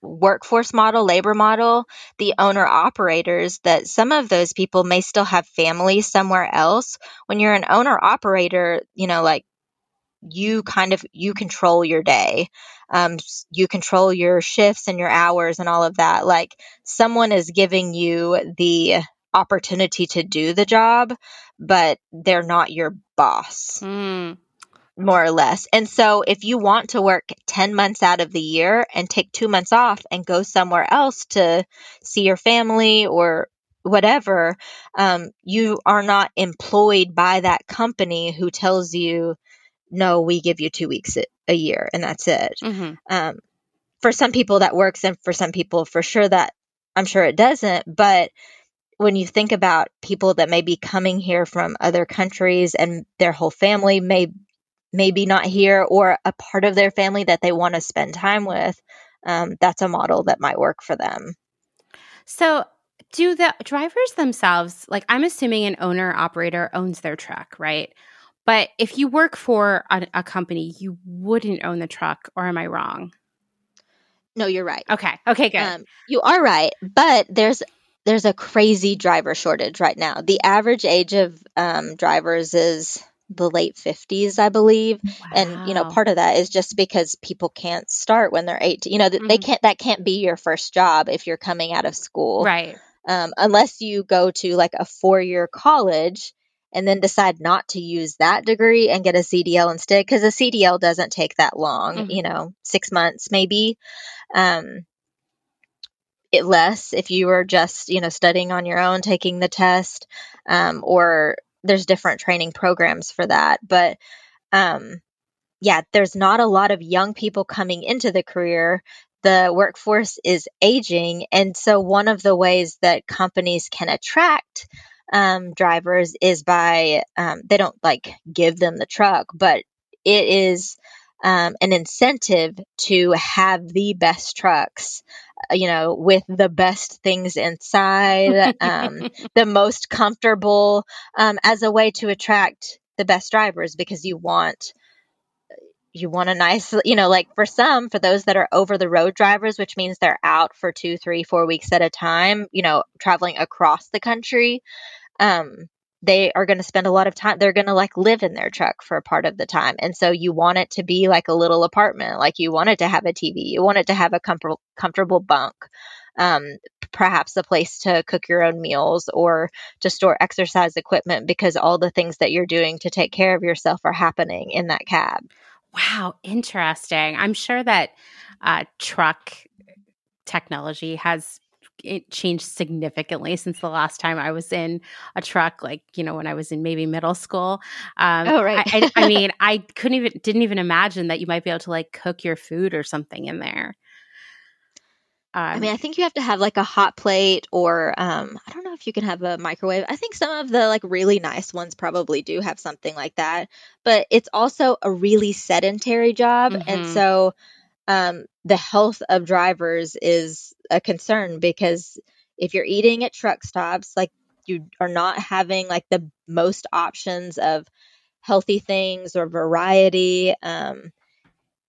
workforce model, labor model, the owner operators, that some of those people may still have family somewhere else. When you're an owner operator, you know, like you kind of you control your day um, you control your shifts and your hours and all of that like someone is giving you the opportunity to do the job but they're not your boss Mm. More or less. And so if you want to work 10 months out of the year and take 2 months off and go somewhere else to see your family or whatever, um, you are not employed by that company who tells you, no, we give you two weeks a, a year and that's it. Mhm. Um, for some people that works and for some people for sure that I'm sure it doesn't, but when you think about people that may be coming here from other countries and their whole family may maybe not here or a part of their family that they want to spend time with, um, that's a model that might work for them. So, do the drivers themselves, like I'm assuming an owner operator owns their truck, right? But if you work for a, a company, you wouldn't own the truck, or am I wrong? No, you're right. Okay. Okay, good. Um, you are right, but there's there's a crazy driver shortage right now. The average age of um, drivers is the late 50s, I believe. and you know part of that is just because people can't start when they're 18 you know th- they can't that can't be your first job if you're coming out of school right. um, unless you go to like a four-year college and then decide not to use that degree and get a cdl instead because a cdl doesn't take that long Mhm. you know six months maybe um, it less if you were just you know studying on your own taking the test um, or there's different training programs for that but um, yeah there's not a lot of young people coming into the career. The workforce is aging and so one of the ways that companies can attract um, drivers is by um, they don't like give them the truck but it is um, an incentive to have the best trucks you know with the best things inside um, the most comfortable um, as a way to attract the best drivers because you want you want a nice, you know, like for some, for those that are over the road drivers, which means they're out for two, three, four weeks at a time, you know, traveling across the country. Um, they are going to spend a lot of time they're going to like live in their truck for a part of the time. And so you want it to be like a little apartment like you want it to have a tv you want it to have a comfortable comfortable bunk um, perhaps a place to cook your own meals or to store exercise equipment because all the things that you're doing to take care of yourself are happening in that cab. Wow interesting. I'm sure that uh, truck technology has it changed significantly since the last time I was in a truck, like, you know, when I was in maybe middle school. Um, oh, right. I, I, I mean, I couldn't even, didn't even imagine that you might be able to like cook your food or something in there. Um, I mean, I think you have to have like a hot plate, or um, I don't know if you can have a microwave. I think some of the like really nice ones probably do have something like that, but it's also a really sedentary job, mm-hmm. and so um, the health of drivers is a concern because if you're eating at truck stops, like you are not having like the most options of healthy things or variety. Um,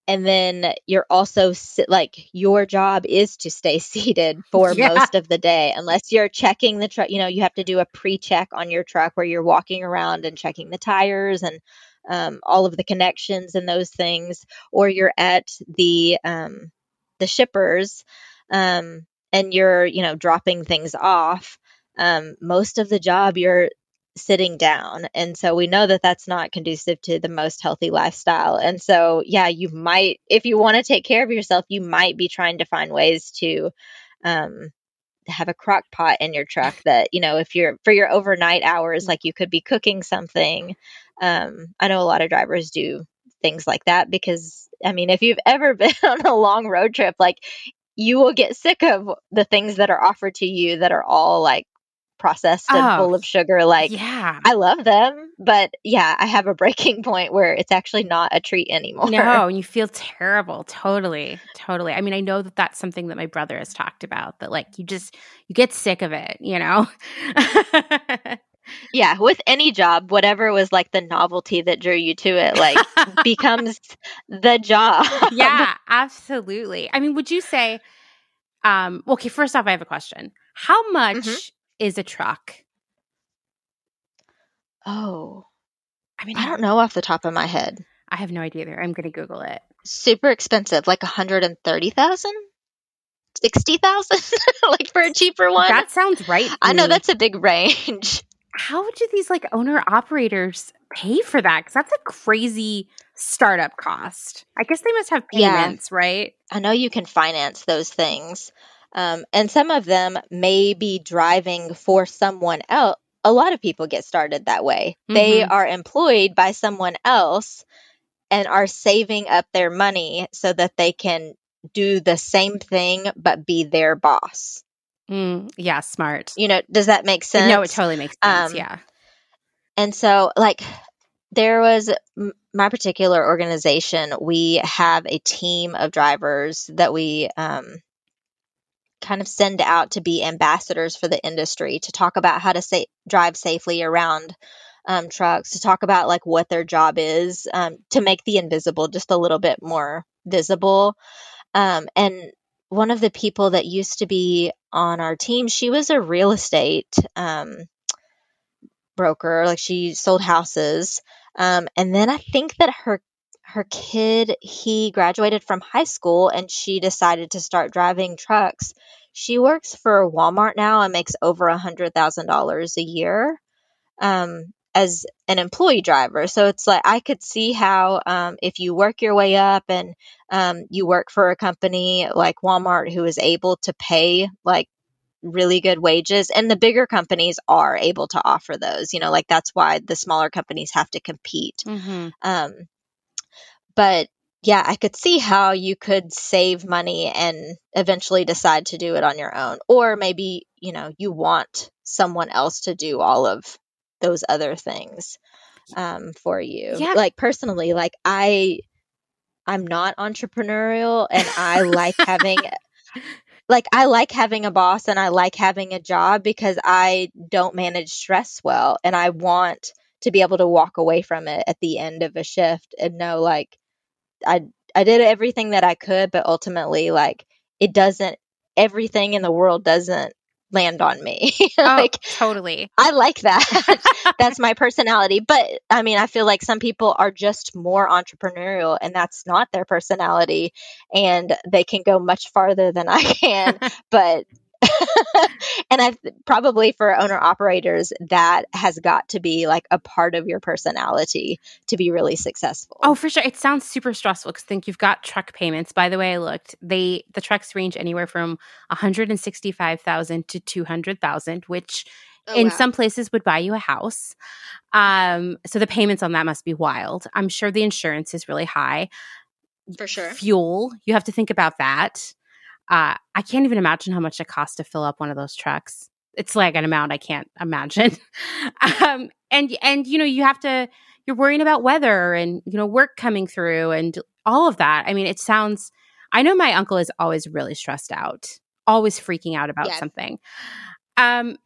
and then you're also like your job is to stay seated for yeah. most of the day unless you're checking the truck you know you have to do a pre-check on your truck where you're walking around and checking the tires and um, all of the connections and those things, or you're at the um, the shippers um, and you're you know dropping things off. Um, most of the job you're sitting down, and so we know that that's not conducive to the most healthy lifestyle. And so, yeah, you might, if you want to take care of yourself, you might be trying to find ways to um, have a crock pot in your truck that you know if you're for your overnight hours like you could be cooking something um, i know a lot of drivers do things like that because i mean if you've ever been on a long road trip like you will get sick of the things that are offered to you that are all like processed and oh, full of sugar. Like, yeah, I love them, but yeah, I have a breaking point where it's actually not a treat anymore. No, you feel terrible. Totally, totally. I mean, I know that that's something that my brother has talked about. That like you just you get sick of it, you know. Yeah, with any job, whatever was like the novelty that drew you to it, like becomes the job. yeah, absolutely. I mean, would you say? Um, okay, first off, I have a question. How much mm-hmm is a truck? Oh, I mean, I don't know off the top of my head. I have no idea either. I'm going to Google it. Super expensive, like 130,000? 60,000 like for a cheaper one. That sounds right. I know that's a big range. How do these like owner operators pay for that? Cuz that's a crazy startup cost. I guess they must have payments, yeah. right? I know you can finance those things. Um, and some of them may be driving for someone else. A lot of people get started that way. Mm-hmm. They are employed by someone else and are saving up their money so that they can do the same thing but be their boss. Mm, yeah, smart. You know, does that make sense? No, it totally makes sense. Um, yeah. And so, like, there was my particular organization, we have a team of drivers that we um, kind of send out to be ambassadors for the industry to talk about how to sa- drive safely around um, trucks, to talk about like what their job is, um, to make the invisible just a little bit more visible. Um, and one of the people that used to be on our team, she was a real estate um, broker, like she sold houses. Um, and then I think that her her kid he graduated from high school and she decided to start driving trucks she works for walmart now and makes over a hundred thousand dollars a year um, as an employee driver so it's like i could see how um, if you work your way up and um, you work for a company like walmart who is able to pay like really good wages and the bigger companies are able to offer those you know like that's why the smaller companies have to compete mm-hmm. um, but yeah, I could see how you could save money and eventually decide to do it on your own. Or maybe, you know, you want someone else to do all of those other things um, for you. Yeah. Like personally, like I I'm not entrepreneurial and I like having like I like having a boss and I like having a job because I don't manage stress well and I want to be able to walk away from it at the end of a shift and know like I I did everything that I could, but ultimately, like, it doesn't. Everything in the world doesn't land on me. Oh, like, oh, totally. I like that. that's my personality. But I mean, I feel like some people are just more entrepreneurial and that's not their personality and they can go much farther than I can. but and I probably for owner operators that has got to be like a part of your personality to be really successful. Oh, for sure. It sounds super stressful because think you've got truck payments. By the way, I looked. They the trucks range anywhere from 165,000 to 200,000, which oh, in wow. some places would buy you a house. Um, so the payments on that must be wild. I'm sure the insurance is really high. For sure. Fuel, you have to think about that. Uh, I can't even imagine how much it costs to fill up one of those trucks. It's like an amount I can't imagine. um, and and you know you have to you're worrying about weather and you know work coming through and all of that. I mean, it sounds. I know my uncle is always really stressed out, always freaking out about yes. something. Um,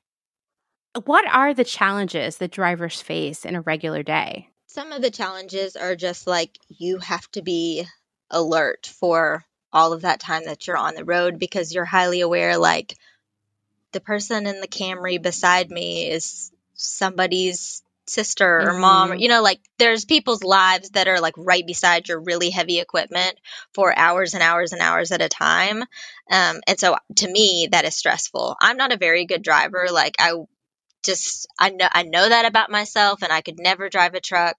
what are the challenges that drivers face in a regular day? Some of the challenges are just like you have to be alert for all of that time that you're on the road because you're highly aware like the person in the Camry beside me is somebody's sister or mm-hmm. mom you know like there's people's lives that are like right beside your really heavy equipment for hours and hours and hours at a time. Um, and so to me that is stressful. I'm not a very good driver. Like i just I know I know that about myself, and I could never drive a truck,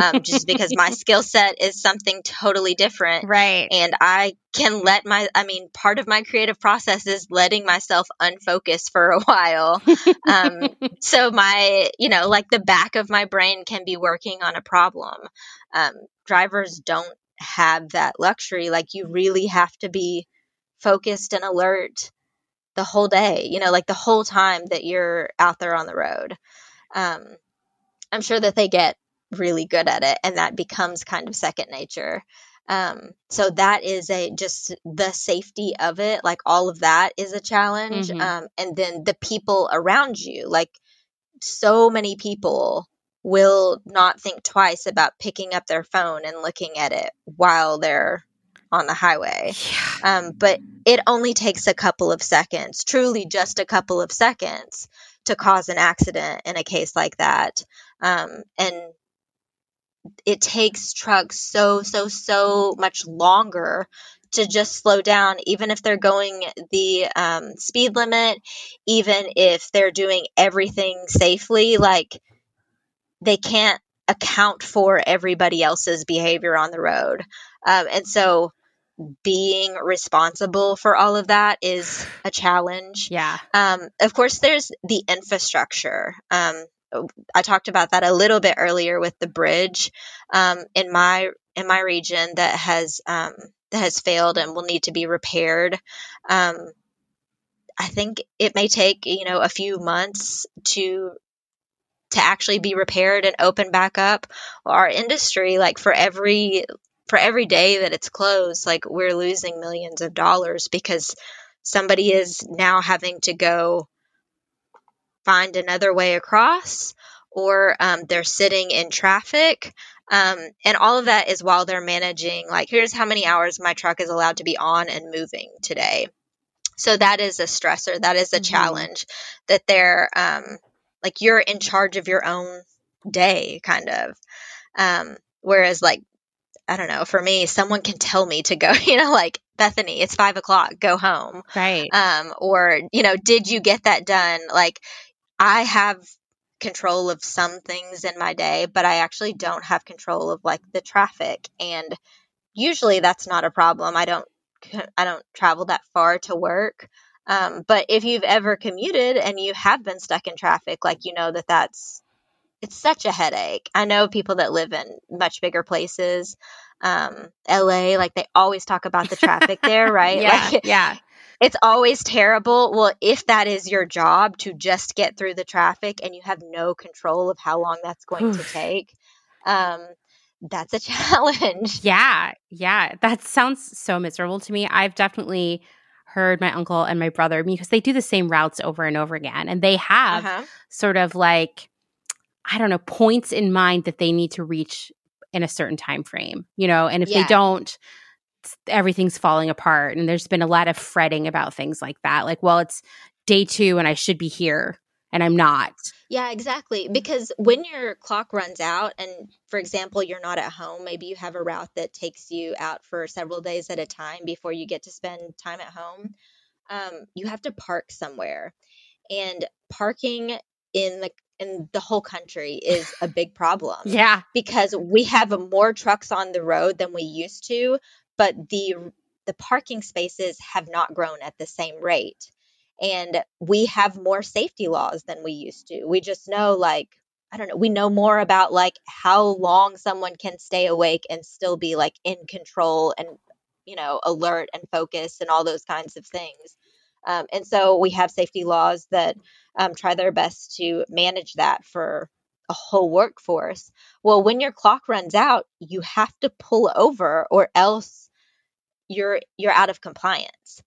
um, just because my skill set is something totally different. Right. And I can let my I mean, part of my creative process is letting myself unfocus for a while. Um, so my you know like the back of my brain can be working on a problem. Um, drivers don't have that luxury. Like you really have to be focused and alert the whole day, you know, like the whole time that you're out there on the road. Um, I'm sure that they get really good at it and that becomes kind of second nature. Um, so that is a just the safety of it, like all of that is a challenge. Mm-hmm. Um, and then the people around you, like so many people will not think twice about picking up their phone and looking at it while they're on the highway. Yeah. Um, but it only takes a couple of seconds, truly just a couple of seconds, to cause an accident in a case like that. Um, and it takes trucks so, so, so much longer to just slow down, even if they're going the um, speed limit, even if they're doing everything safely. Like, they can't account for everybody else's behavior on the road. Um, and so being responsible for all of that is a challenge. Yeah. Um, of course, there's the infrastructure. Um, I talked about that a little bit earlier with the bridge um, in my in my region that has um, that has failed and will need to be repaired. Um, I think it may take you know a few months to to actually be repaired and open back up. Our industry, like for every for every day that it's closed, like we're losing millions of dollars because somebody is now having to go find another way across or um, they're sitting in traffic. Um, and all of that is while they're managing, like, here's how many hours my truck is allowed to be on and moving today. So that is a stressor. That is a mm-hmm. challenge that they're, um, like, you're in charge of your own day, kind of. Um, whereas, like, I don't know, for me, someone can tell me to go, you know, like, Bethany, it's five o'clock, go home. Right. Um, or, you know, did you get that done? Like, I have control of some things in my day, but I actually don't have control of like the traffic. And usually that's not a problem. I don't, I don't travel that far to work. Um, but if you've ever commuted and you have been stuck in traffic, like, you know that that's it's such a headache. I know people that live in much bigger places, um, LA, like they always talk about the traffic there, right? yeah, like, yeah. It's always terrible. Well, if that is your job to just get through the traffic and you have no control of how long that's going to take, um, that's a challenge. Yeah, yeah. That sounds so miserable to me. I've definitely heard my uncle and my brother because they do the same routes over and over again, and they have uh-huh. sort of like I don't know, points in mind that they need to reach in a certain time frame, you know, and if Yeah. they don't, everything's falling apart. And there's been a lot of fretting about things like that. Like, well, it's day two and I should be here and I'm not. Yeah, exactly. Because when your clock runs out, and for example, you're not at home, maybe you have a route that takes you out for several days at a time before you get to spend time at home, um, you have to park somewhere. And parking in the in the whole country is a big problem Yeah. because we have more trucks on the road than we used to, but the the parking spaces have not grown at the same rate. And we have more safety laws than we used to. We just know like I don't know, we know more about like how long someone can stay awake and still be like in control and you know, alert and focused and all those kinds of things. Um, and so we have safety laws that um, try their best to manage that for a whole workforce. Well, when your clock runs out, you have to pull over or else you're you're out of compliance.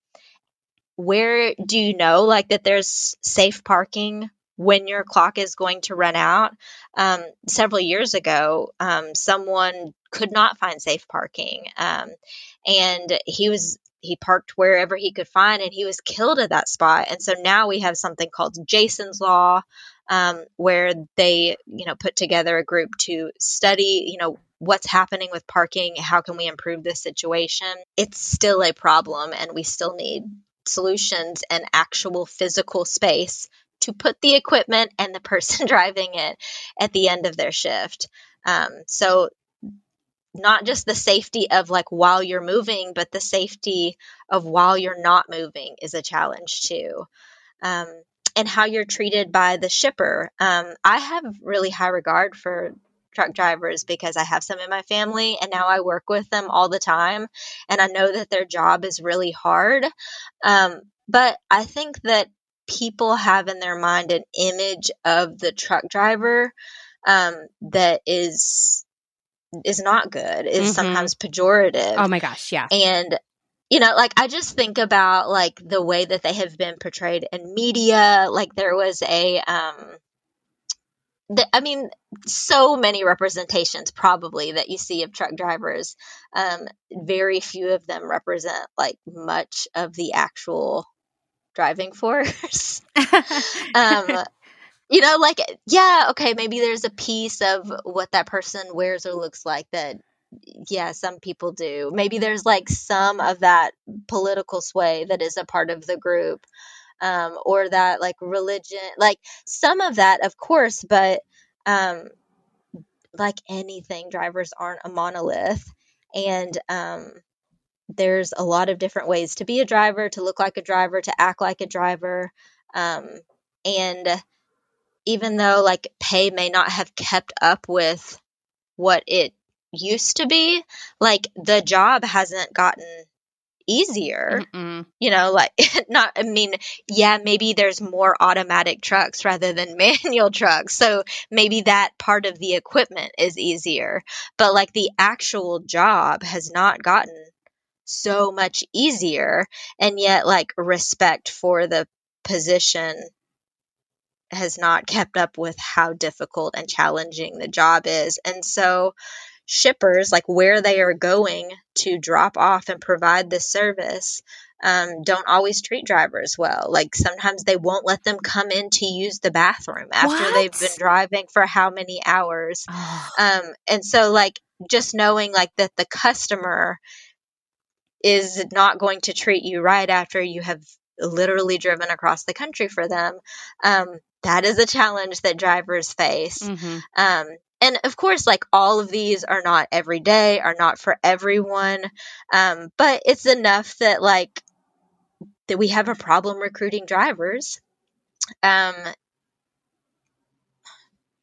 Where do you know like that there's safe parking when your clock is going to run out? Um, several years ago, um, someone could not find safe parking, um, and he was he parked wherever he could find, and he was killed at that spot. And so now we have something called Jason's Law, um, where they you know put together a group to study you know what's happening with parking how can we improve this situation it's still a problem and we still need solutions and actual physical space to put the equipment and the person driving it at the end of their shift um, so not just the safety of like while you're moving but the safety of while you're not moving is a challenge too um, and how you're treated by the shipper. Um, I have really high regard for truck drivers because I have some in my family and now I work with them all the time. And I know that their job is really hard. Um, but I think that people have in their mind an image of the truck driver um, that is is not good is Mhm. sometimes pejorative Oh my gosh. Yeah. and you know like i just think about like the way that they have been portrayed in media like there was a um the, i mean so many representations probably that you see of truck drivers um very few of them represent like much of the actual driving force um you know like yeah okay maybe there's a piece of what that person wears or looks like that yeah some people do. Maybe there's like some of that political sway that is a part of the group um or that like religion like some of that of course but um like anything drivers aren't a monolith and um there's a lot of different ways to be a driver to look like a driver to act like a driver um and even though like pay may not have kept up with what it used to be, like the job hasn't gotten easier. Mm-mm. You know, like not I mean, yeah, maybe there's more automatic trucks rather than manual trucks. So maybe that part of the equipment is easier. But like the actual job has not gotten so much easier and yet like respect for the position has not kept up with how difficult and challenging the job is. And so shippers, like where they are going to drop off and provide this service, um, don't always treat drivers well. Like sometimes they won't let them come in to use the bathroom after they've been driving for how many hours. Oh. Um, and so like just knowing like that the customer is not going to treat you right after you have literally driven across the country for them. Um, that is a challenge that drivers face. Mhm. Um, and of course, like all of these are not every day, are not for everyone. Um, but it's enough that like that we have a problem recruiting drivers. Um,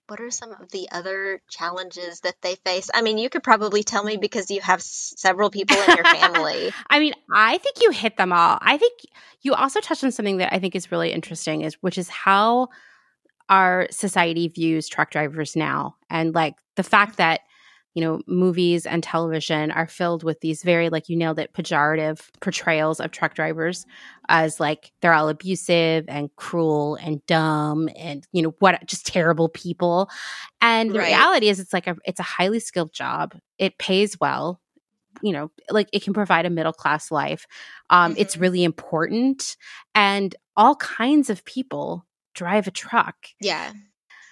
what are some of the other challenges that they face? I mean, you could probably tell me because you have s- several people in your family. I mean, I think you hit them all. I think you also touched on something that I think is really interesting is which is how our society views truck drivers now and like the fact that you know, movies and television are filled with these very, like you nailed it, pejorative portrayals of truck drivers as like they're all abusive and cruel and dumb and, you know, what just terrible people. And the right. reality is it's like a, it's a highly skilled job. It pays well. You know, like it can provide a middle class life. Um, mm-hmm. It's really important. And all kinds of people drive a truck. Yeah.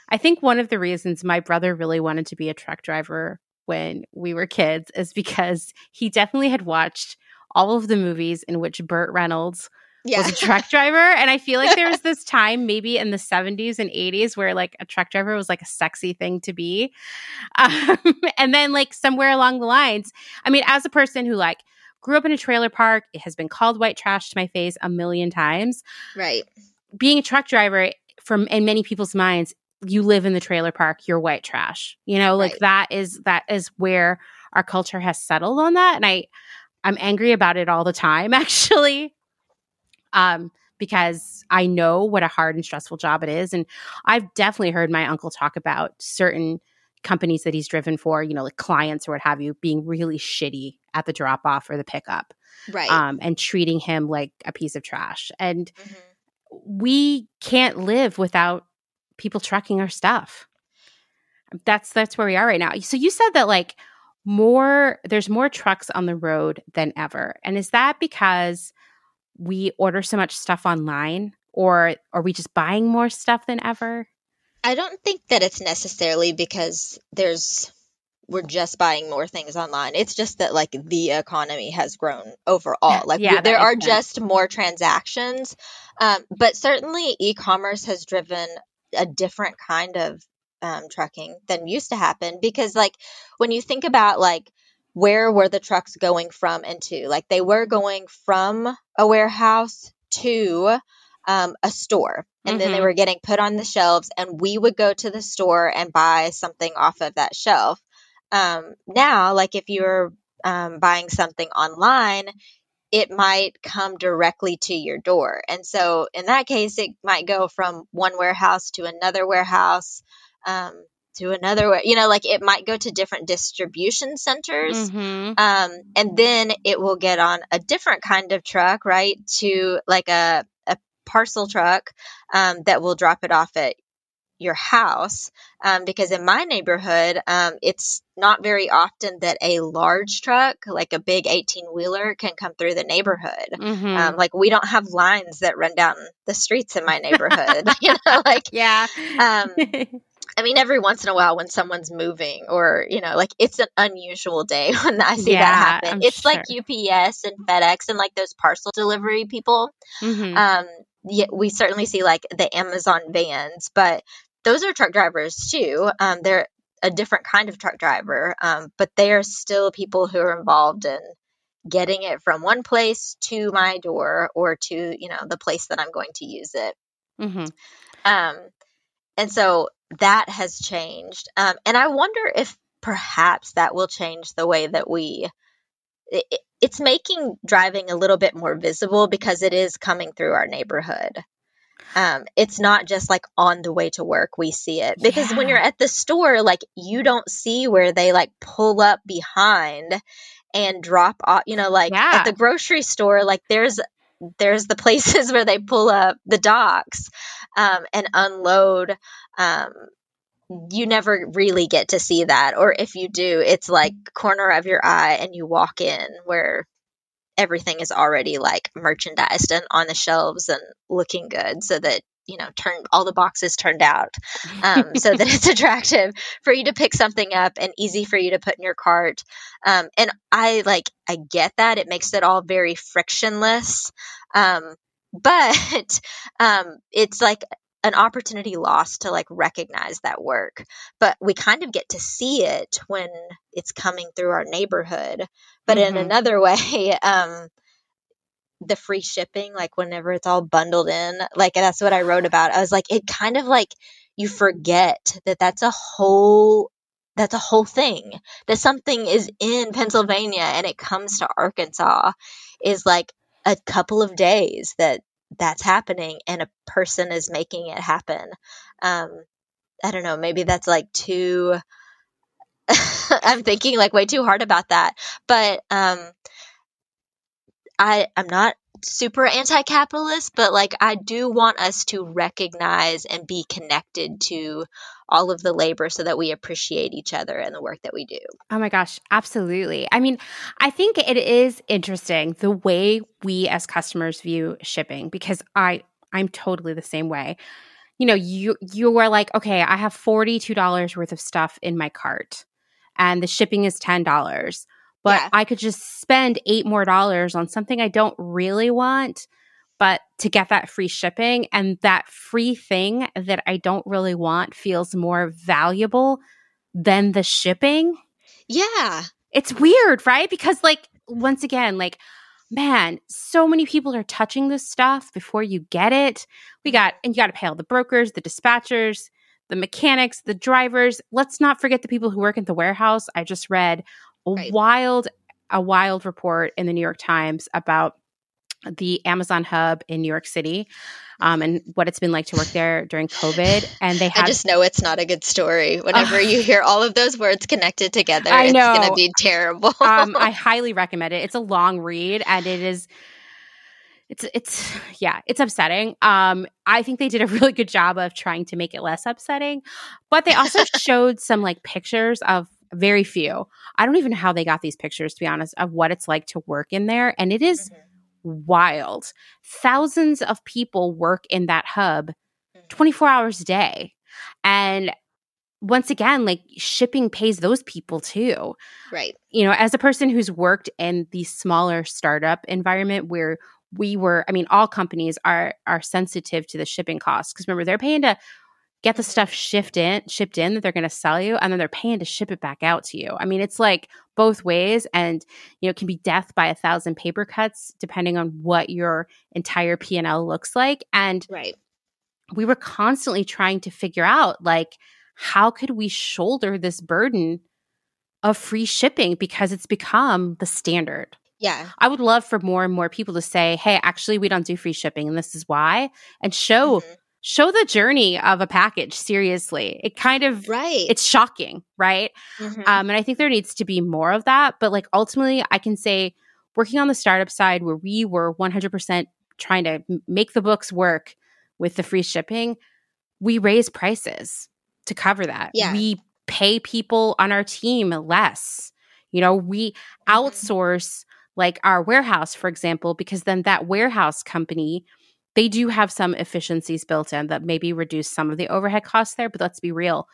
I think one of the reasons my brother really wanted to be a truck driver when we were kids is because he definitely had watched all of the movies in which Burt Reynolds yeah. was a truck driver. And I feel like there was this time, maybe in the 70s and 80s, where like a truck driver was like a sexy thing to be. Um, and then, like, somewhere along the lines, I mean, as a person who like grew up in a trailer park, it has been called white trash to my face a million times. Right. Being a truck driver, from in many people's minds, you live in the trailer park, you're white trash. You know, like right. that is that is where our culture has settled on that. And I I'm angry about it all the time, actually. Um, because I know what a hard and stressful job it is. And I've definitely heard my uncle talk about certain companies that he's driven for, you know, like clients or what have you, being really shitty at the drop off or the pickup. Right. Um, and treating him like a piece of trash. And mm-hmm. We can't live without people trucking our stuff. That's that's where we are right now. So you said that like more there's more trucks on the road than ever. And is that because we order so much stuff online or are we just buying more stuff than ever? I don't think that it's necessarily because there's we're just buying more things online. It's just that like the economy has grown overall. Like yeah, we, there are sense. just more transactions. Um, but certainly e-commerce has driven a different kind of um, trucking than used to happen because like when you think about like where were the trucks going from and to like they were going from a warehouse to um, a store and mm-hmm. then they mm-hmm. were getting put on the shelves and we would go to the store and buy something off of that shelf um, now like if you're um, buying something online it might come directly to your door. And so in that case, it might go from one warehouse to another warehouse. Um, to another you know like it might go to different distribution centers mm-hmm. um, and then it will get on a different kind of truck right to like a, a parcel truck um, that will drop it off at your house um, because in my neighborhood um, it's not very often that a large truck like a big 18 wheeler can come through the neighborhood mm-hmm. um, like we don't have lines that run down the streets in my neighborhood you know like yeah um, I mean, every once in a while when someone's moving, or you know, like it's an unusual day when I see yeah, that happen. I'm it's sure. like UPS and FedEx and like those parcel delivery people. Mm-hmm. Um, yeah, we certainly see like the Amazon vans, but those are truck drivers too. Um, they're a different kind of truck driver, um, but they are still people who are involved in getting it from one place to my door or to you know the place that I'm going to use it. Mm-hmm. Um, and so that has changed, um, and I wonder if perhaps that will change the way that we. It, it's making driving a little bit more visible because it is coming through our neighborhood. Um, it's not just like on the way to work we see it because yeah. when you're at the store, like you don't see where they like pull up behind and drop off. You know, like yeah. at the grocery store, like there's there's the places where they pull up the docks um, and unload. Um, you never really get to see that, or if you do, it's like corner of your eye, and you walk in where everything is already like merchandised and on the shelves and looking good so that you know turn all the boxes turned out um, so that it's attractive for you to pick something up and easy for you to put in your cart um, and i like i get that. It makes it all very frictionless um, but um, it's like an opportunity lost to like recognize that work but we kind of get to see it when it's coming through our neighborhood. But mm-hmm. in another way um the free shipping like whenever it's all bundled in like that's what i wrote about. I was like it kind of like you forget that that's a whole that's a whole thing that something is in pennsylvania and it comes to arkansas is like a couple of days that that's happening and a person is making it happen. Um, I don't know, maybe that's like too I'm thinking like way too hard about that. But um, I I'm not super anti-capitalist, but like I do want us to recognize and be connected to all of the labor so that we appreciate each other and the work that we do. Oh my gosh, absolutely. I mean, I think it is interesting the way we as customers view shipping because I I'm totally the same way. You know, you you are like, okay, I have $42 worth of stuff in my cart and the shipping is $10 but yeah. I could just spend eight more dollars on something I don't really want, but to get that free shipping and that free thing that I don't really want feels more valuable than the shipping. Yeah. It's weird, right? Because, like, once again, like, man, so many people are touching this stuff before you get it. We mm-hmm. got, and you got to pay all the brokers, the dispatchers, the mechanics, the drivers. Let's not forget the people who work at the warehouse. I just read right. wild a wild report in the New York Times about the Amazon hub in New York City um, and what it's been like to work there during COVID. And they have, I just know it's not a good story. Whenever uh, you hear all of those words connected together, I it's going to be terrible. um, I highly recommend it. It's a long read and it is. It's it's yeah, it's upsetting. Um, I think they did a really good job of trying to make it less upsetting, but they also showed some like pictures of very few. I don't even know how they got these pictures, to be honest, of what it's like to work in there. And it is mm-hmm. wild. Thousands of people work in that hub mm-hmm. 24 hours a day. And once again, like shipping pays those people too. Right. You know, as a person who's worked in the smaller startup environment where we were, I mean, all companies are are sensitive to the shipping costs because remember they're paying to get the stuff shipped in shipped in that they're going to sell you and then they're paying to ship it back out to you. I mean it's like both ways and you know it can be death by a thousand paper cuts depending on what your entire p&l looks like and right. we were constantly trying to figure out like how could we shoulder this burden of free shipping because it's become the standard? Yeah. I would love for more and more people to say, hey, actually, we don't do free shipping and this is why, and show mm-hmm show the journey of a package seriously it kind of right it's shocking right mm-hmm. um, and i think there needs to be more of that but like ultimately i can say working on the startup side where we were 100% trying to make the books work with the free shipping we raise prices to cover that yeah. we pay people on our team less you know we mm-hmm. outsource like our warehouse for example because then that warehouse company they do have some efficiencies built in that maybe reduce some of the overhead costs there, but let's be real.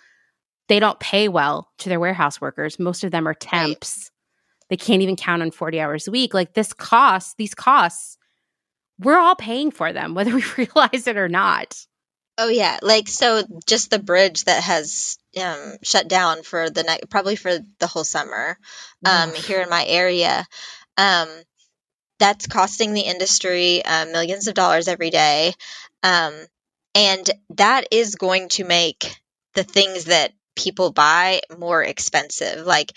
They don't pay well to their warehouse workers. Most of them are temps. Right. They can't even count on 40 hours a week. Like this cost, these costs, we're all paying for them, whether we realize it or not. Oh yeah, like so just the bridge that has um, shut down for the night, probably for the whole summer um, here in my area. Um, that's costing the industry uh, millions of dollars every day. Um, and that is going to make the things that people buy more expensive. Like,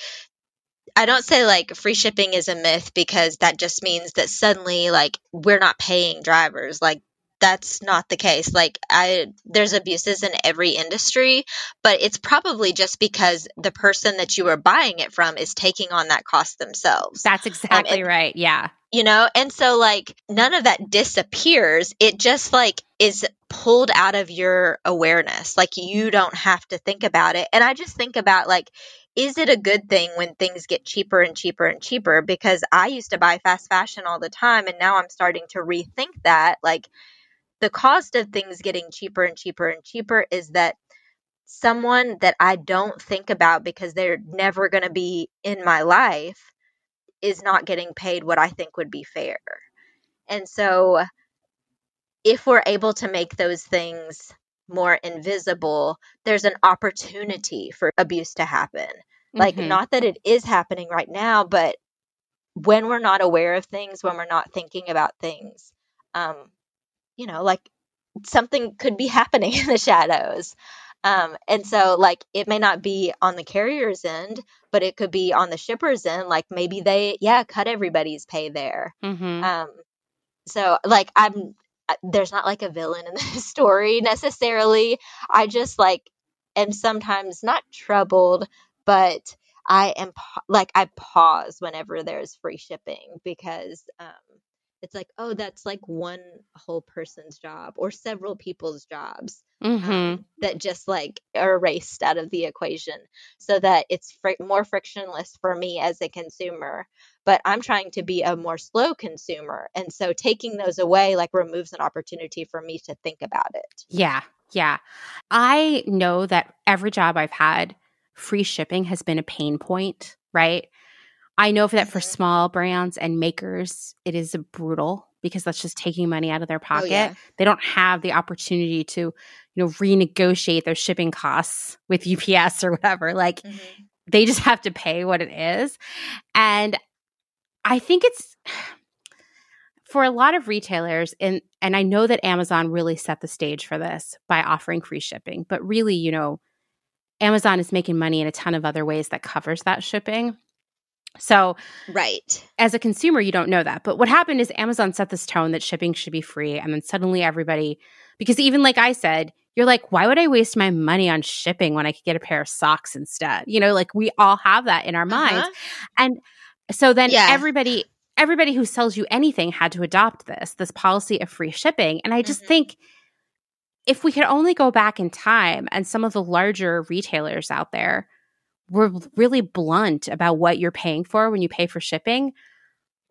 I don't say like free shipping is a myth because that just means that suddenly, like, we're not paying drivers. Like, that's not the case. Like I there's abuses in every industry, but it's probably just because the person that you are buying it from is taking on that cost themselves. That's exactly um, and, right. Yeah. You know, and so like none of that disappears. It just like is pulled out of your awareness. Like you don't have to think about it. And I just think about like is it a good thing when things get cheaper and cheaper and cheaper because I used to buy fast fashion all the time and now I'm starting to rethink that like the cost of things getting cheaper and cheaper and cheaper is that someone that I don't think about because they're never going to be in my life is not getting paid what I think would be fair. And so if we're able to make those things more invisible, there's an opportunity for abuse to happen. Mm-hmm. Like, not that it is happening right now, but when we're not aware of things, when we're not thinking about things, um, you know, like something could be happening in the shadows. Um, and so, like, it may not be on the carrier's end, but it could be on the shipper's end. Like, maybe they, yeah, cut everybody's pay there. Mm-hmm. Um, so, like, I'm, uh, there's not like a villain in this story necessarily. I just, like, am sometimes not troubled, but I am like I pause whenever there's free shipping because um, it's like oh that's like one whole person's job or several people's jobs mm-hmm. um, that just like are erased out of the equation so that it's fr- more frictionless for me as a consumer but i'm trying to be a more slow consumer and so taking those away like removes an opportunity for me to think about it. Yeah yeah. I know that every job i've had free shipping has been a pain point right I know that for small brands and makers, it is brutal because that's just taking money out of their pocket. Oh, yeah. They don't have the opportunity to, you know, renegotiate their shipping costs with UPS or whatever. Like mm-hmm. they just have to pay what it is. And I think it's for a lot of retailers and and I know that Amazon really set the stage for this by offering free shipping, but really, you know, Amazon is making money in a ton of other ways that covers that shipping. So, right. As a consumer, you don't know that. But what happened is Amazon set this tone that shipping should be free. And then suddenly everybody, because even like I said, you're like, why would I waste my money on shipping when I could get a pair of socks instead? You know, like we all have that in our uh-huh. minds. And so then yeah. everybody, everybody who sells you anything had to adopt this, this policy of free shipping. And I just mm-hmm. think if we could only go back in time and some of the larger retailers out there were really blunt about what you're paying for when you pay for shipping,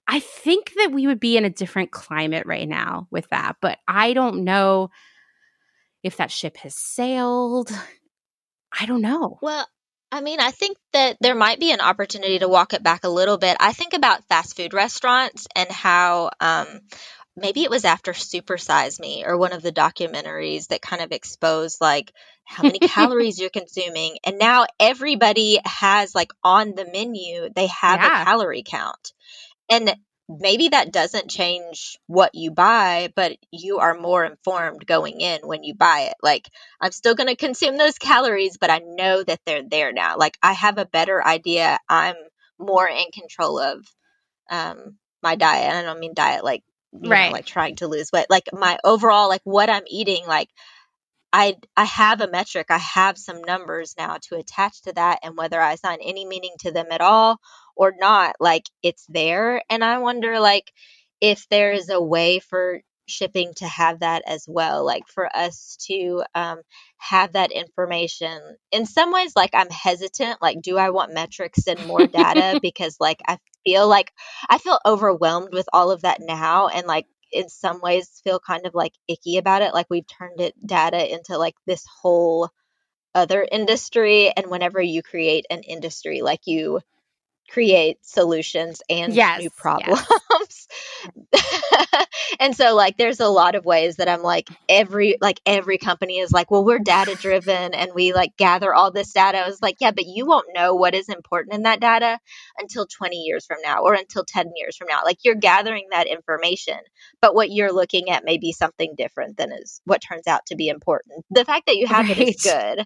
I think that we would be in a different climate right now with that. But I don't know if that ship has sailed. I don't know. Well, I mean, I think that there might be an opportunity to walk it back a little bit. I think about fast food restaurants and how um, maybe it was after Super Size Me or one of the documentaries that kind of exposed like how many calories you're consuming. And now everybody has like on the menu, they have yeah. a calorie count. And maybe that doesn't change what you buy, but you are more informed going in when you buy it. Like, I'm still going to consume those calories, but I know that they're there now. Like, I have a better idea. I'm more in control of um, my diet. And I don't mean diet like right. Know, like trying to lose weight. Like my overall, like what I'm eating, like I I have a metric. I have some numbers now to attach to that, and whether I assign any meaning to them at all or not, like it's there. And I wonder, like, if there is a way for shipping to have that as well like for us to um, have that information in some ways like i'm hesitant like do i want metrics and more data because like i feel like I feel overwhelmed with all of that now and like in some ways feel kind of like icky about it like we've turned it data into like this whole other industry and whenever you create an industry like you create solutions and yes, new problems. and so like there's a lot of ways that I'm like every like every company is like, well, we're data driven and we like gather all this data. I was like, yeah, but you won't know what is important in that data until 20 years from now or until 10 years from now. Like you're gathering that information, but what you're looking at may be something different than is what turns out to be important. The fact that you have right. it is good,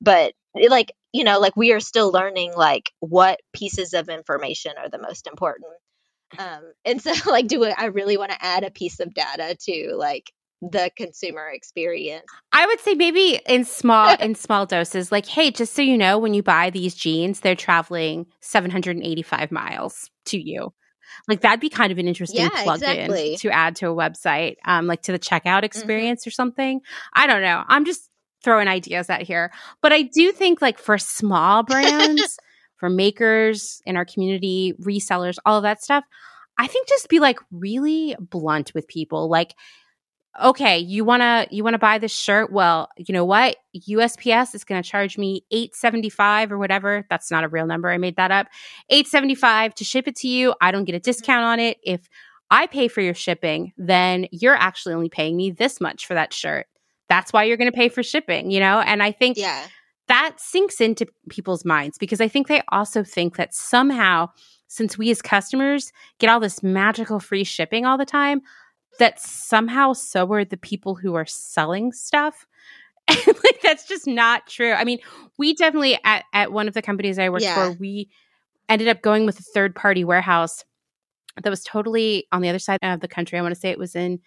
but eh, like you know like we are still learning like what pieces of information are the most important um and so like do i really want to add a piece of data to like the consumer experience i would say maybe in small in small doses like hey just so you know when you buy these jeans they're traveling 785 miles to you like that'd be kind of an interesting yeah, plug-in to add to a website um like to the checkout mm-hmm. experience mm-hmm. or something i don't know i'm just throwing ideas out here. But I do think like for small brands, for makers in our community, resellers, all of that stuff, I think just be like really blunt with people. Like, okay, you wanna you wanna buy this shirt? Well, you know what? USPS is gonna charge me eight seventy five or whatever. That's not a real number. I made that up. Eight seventy five to ship it to you. I don't get a mm-hmm. discount on it. If I pay for your shipping, then you're actually only paying me this much for that shirt that's why you're going to pay for shipping, you know? And I think yeah. That sinks into people's minds because I think they also think that somehow, since we as customers get all this magical free shipping all the time, that somehow so are the people who are selling stuff. like that's just not true. I mean, we definitely at, at one of the companies I worked yeah. for, we ended up going with a third party warehouse that was totally on the other side of the country. I want to say it was in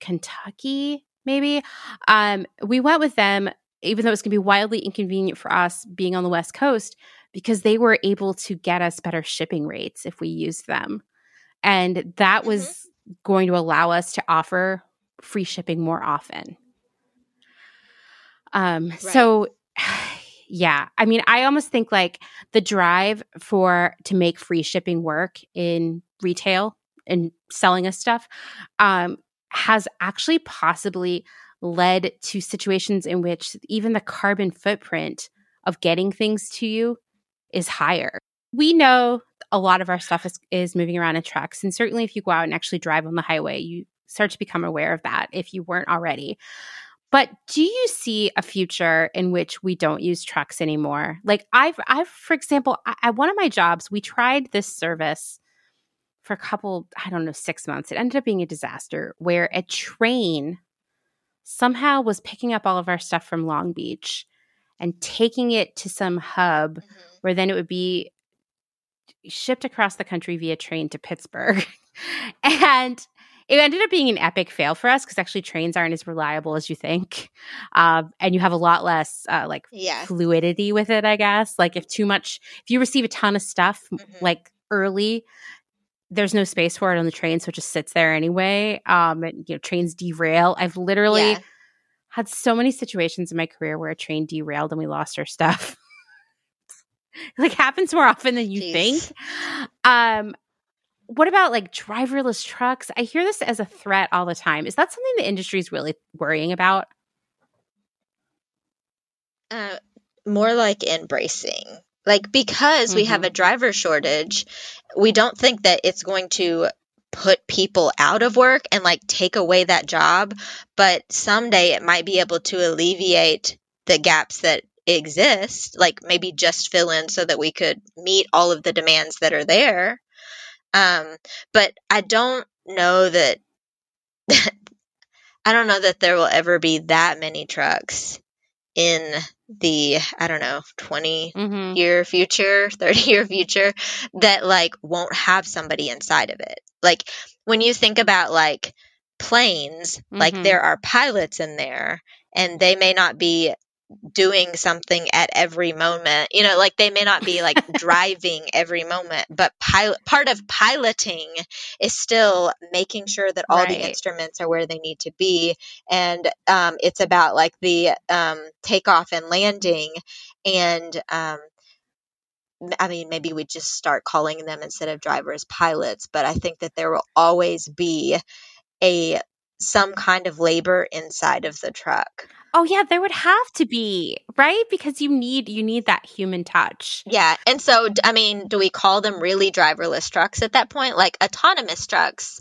Kentucky maybe. Um, we went with them, even though it's going to be wildly inconvenient for us being on the West Coast, because they were able to get us better shipping rates if we used them. And that was mm-hmm. going to allow us to offer free shipping more often. Um, right. so yeah, I mean, I almost think like the drive for to make free shipping work in retail and selling us stuff um, has actually possibly led to situations in which even the carbon footprint of getting things to you is higher. We know a lot of our stuff is, is moving around in trucks. And certainly, if you go out and actually drive on the highway, you start to become aware of that if you weren't already. But do you see a future in which we don't use trucks anymore? Like I've, I've, for example, at one of my jobs, we tried this service for a couple, I don't know, six months. It ended up being a disaster where a train somehow was picking up all of our stuff from Long Beach and taking it to some hub mm-hmm. where then it would be shipped across the country via train to Pittsburgh. and it ended up being an epic fail for us because actually trains aren't as reliable as you think. Um, and you have a lot less uh, like yeah. fluidity with it, I guess. Like if too much, if you receive a ton of stuff mm-hmm. like early, there's no space for it on the train, so it just sits there anyway. Um, and you know, trains derail. I've literally yeah. had so many situations in my career where a train derailed and we lost our stuff. like happens more often than you Jeez. think. Um, what about like driverless trucks? I hear this as a threat all the time. Is that something the industry is really worrying about? Uh, more like embracing. Like because mm-hmm. we have a mm-hmm. driver shortage, we don't think that it's going to put people out of work and like take away that job, but someday it might be able to alleviate the gaps that exist, like maybe just fill in so that we could meet all of the demands that are there. Um, but I don't know that I don't know that there will ever be that many trucks in the I don't know 20 mm-hmm. year future, 30 year future that like won't have somebody inside of it. Like when you think about like planes, mm-hmm. like there are pilots in there and they may not be doing something at every moment. You know, like they may not be like driving every moment, but pilot part of piloting is still making sure that all right. the instruments are where they need to be, and um, it's about like the um, takeoff and landing, and um, I mean, maybe we just start calling them instead of drivers pilots, but I think that there will always be a some kind of labor inside of the truck. Oh yeah, there would have to be, right? Because you need you need that human touch. Yeah. And so I mean, do we call them really driverless trucks at that point? Like autonomous trucks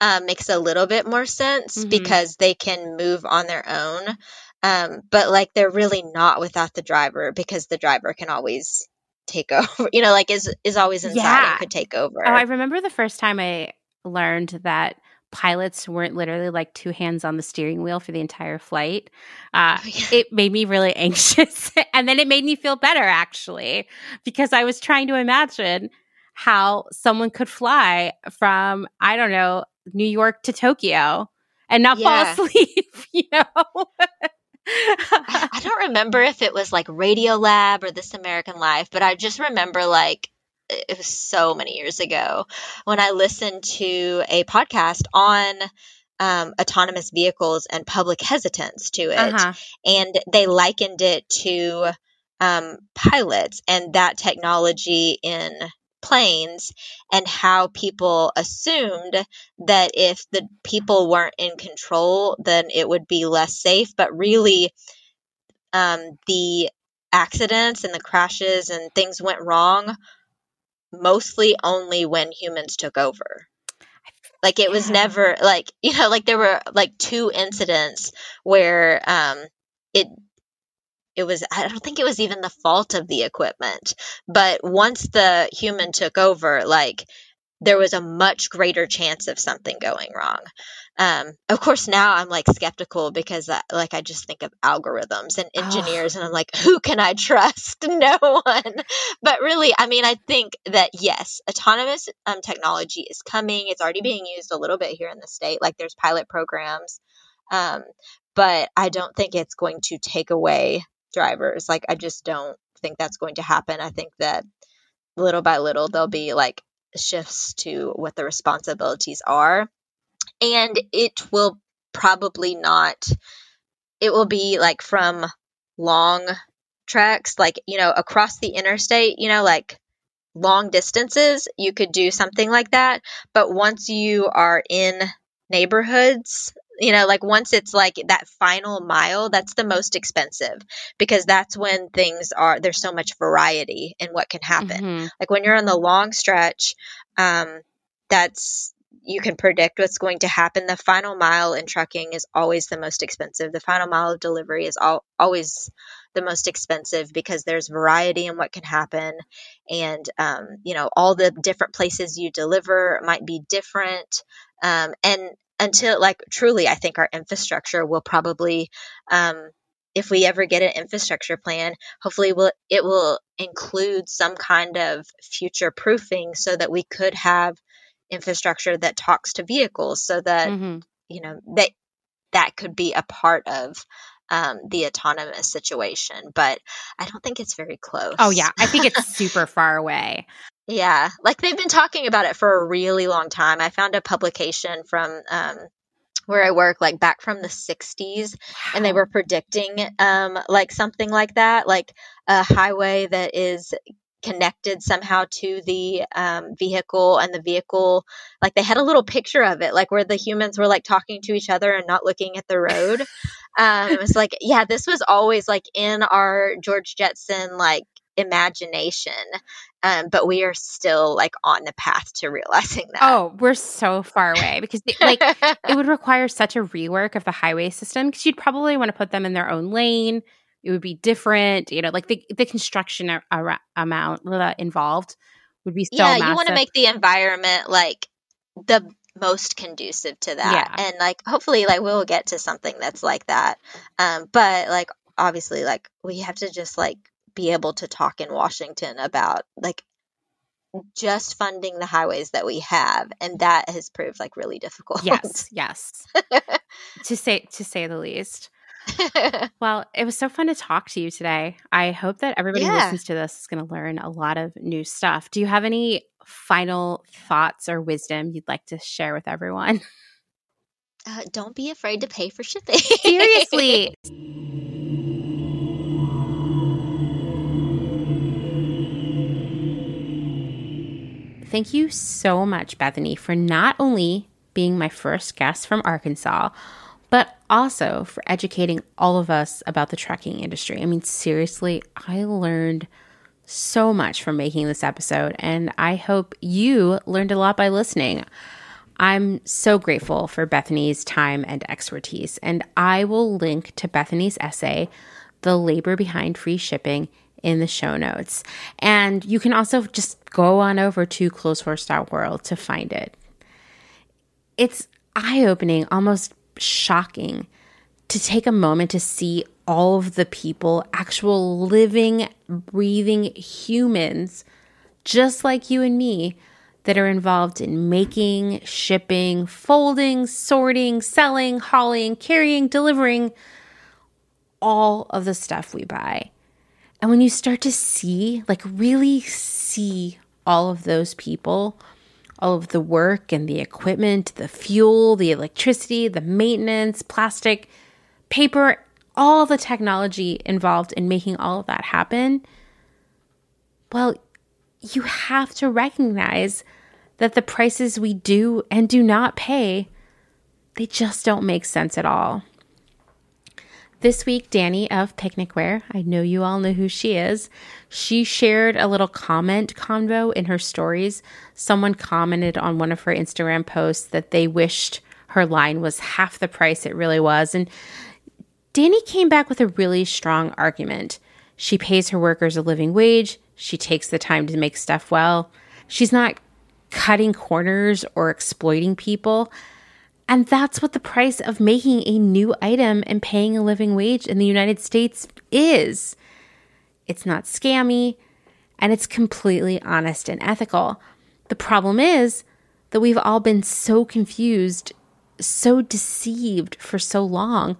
um, makes a little bit more sense mm-hmm. because they can move on their own. Um, but like they're really not without the driver because the driver can always take over. You know, like is is always inside yeah. and could take over. Oh, I remember the first time I learned that pilots weren't literally like two hands on the steering wheel for the entire flight. Uh, oh, yeah. It made me really anxious. and then it made me feel better, actually, because I was trying to imagine how someone could fly from, I don't know, New York to Tokyo and not yeah. fall asleep, you know? I don't remember if it was like Radiolab or This American Life, but I just remember like it was so many years ago when I listened to a podcast on um, autonomous vehicles and public hesitance to it. Uh-huh. And they likened it to um, pilots and that technology in planes and how people assumed that if the people weren't in control, then it would be less safe. But really, um, the accidents and the crashes and things went wrong mostly only when humans took over. Like it was never like you know like there were like two incidents where um it it was I don't think it was even the fault of the equipment, but once the human took over like there was a much greater chance of something going wrong. Um, of course, now I'm like skeptical because, I, like, I just think of algorithms and engineers, oh. and I'm like, who can I trust? No one. But really, I mean, I think that yes, autonomous um, technology is coming. It's already being used a little bit here in the state. Like, there's pilot programs, um, but I don't think it's going to take away drivers. Like, I just don't think that's going to happen. I think that little by little there'll be like shifts to what the responsibilities are. And it will probably not, it will be like from long treks, like, you know, across the interstate, you know, like long distances, you could do something like that. But once you are in neighborhoods, you know, like once it's like that final mile, that's the most expensive because that's when things are, there's so much variety in what can happen. Mm-hmm. Like when you're on the long stretch, um, that's, you can predict what's going to happen. The final mile in trucking is always the most expensive. The final mile of delivery is all, always the most expensive because there's variety in what can happen. And, um, you know, all the different places you deliver might be different. Um, and until like truly, I think our infrastructure will probably, um, if we ever get an infrastructure plan, hopefully will it will include some kind of future proofing so that we could have infrastructure that talks to vehicles so that mm-hmm. you know that that could be a part of um, the autonomous situation but i don't think it's very close oh yeah i think it's super far away yeah, like they've been talking about it for a really long time. I found a publication from um, where I work, like back from the 60s, wow. and they were predicting um, like something like that, like a highway that is connected somehow to the um, vehicle and the vehicle like they had a little picture of it like where the humans were like talking to each other and not looking at the road um, it was like yeah this was always like in our george jetson like imagination um, but we are still like on the path to realizing that. Oh, we're so far away because like it would require such a rework of the highway system because you'd probably want to put them in their own lane. It would be different, you know, like the the construction ar- ar- amount involved would be so yeah. Massive. You want to make the environment like the most conducive to that, yeah. and like hopefully, like we'll get to something that's like that. Um, but like obviously, like we have to just like be able to talk in Washington about like just funding the highways that we have and that has proved like really difficult. Yes, yes. to say to say the least. well, it was so fun to talk to you today. I hope that everybody yeah. who listens to this is going to learn a lot of new stuff. Do you have any final thoughts or wisdom you'd like to share with everyone? Uh, don't be afraid to pay for shipping. Seriously. Thank you so much, Bethany, for not only being my first guest from Arkansas, also for educating all of us about the trucking industry. I mean, seriously, I learned so much from making this episode, and I hope you learned a lot by listening. I'm so grateful for Bethany's time and expertise, and I will link to Bethany's essay, The Labor Behind Free Shipping, in the show notes. And you can also just go on over to clotheshorse.world to find it. It's eye opening, almost shocking to take a moment to see all of the people, actual living, breathing humans, just like you and me, that are involved in making, shipping, folding, sorting, selling, hauling, carrying, delivering all of the stuff we buy. And when you start to see, like really see all of those people, all of the work and the equipment, the fuel, the electricity, the maintenance, plastic, paper, all the technology involved in making all of that happen, well, you have to recognize that the prices we do and do not pay, they just don't make sense at all. This week, Danny of Picnicware, I know you all know who she is, she shared a little comment convo in her stories. Someone commented on one of her Instagram posts that they wished her line was half the price it really was. And Danny came back with a really strong argument. She pays her workers a living wage, she takes the time to make stuff well. She's not cutting corners or exploiting people. And that's what the price of making a new item and paying a living wage in the United States is. It's not scammy and it's completely honest and ethical. The problem is that we've all been so confused, so deceived for so long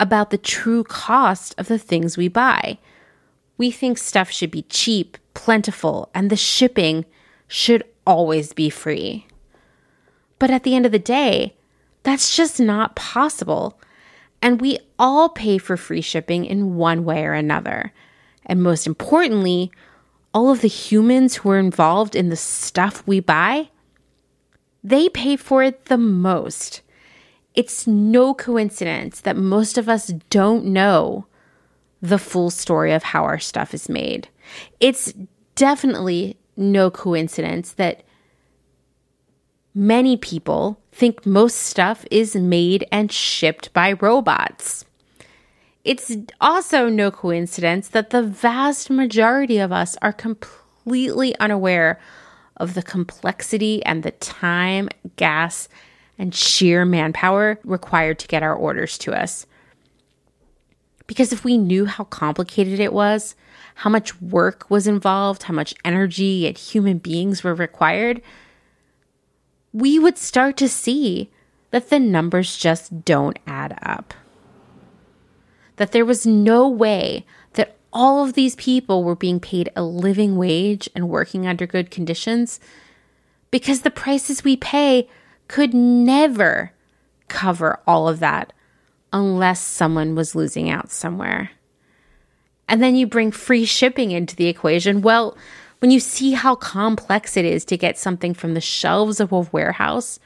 about the true cost of the things we buy. We think stuff should be cheap, plentiful, and the shipping should always be free. But at the end of the day, that's just not possible. And we all pay for free shipping in one way or another. And most importantly, all of the humans who are involved in the stuff we buy, they pay for it the most. It's no coincidence that most of us don't know the full story of how our stuff is made. It's definitely no coincidence that many people think most stuff is made and shipped by robots. It's also no coincidence that the vast majority of us are completely unaware of the complexity and the time, gas, and sheer manpower required to get our orders to us. Because if we knew how complicated it was, how much work was involved, how much energy and human beings were required, we would start to see that the numbers just don't add up. That there was no way that all of these people were being paid a living wage and working under good conditions because the prices we pay could never cover all of that unless someone was losing out somewhere. And then you bring free shipping into the equation. Well, when you see how complex it is to get something from the shelves of a warehouse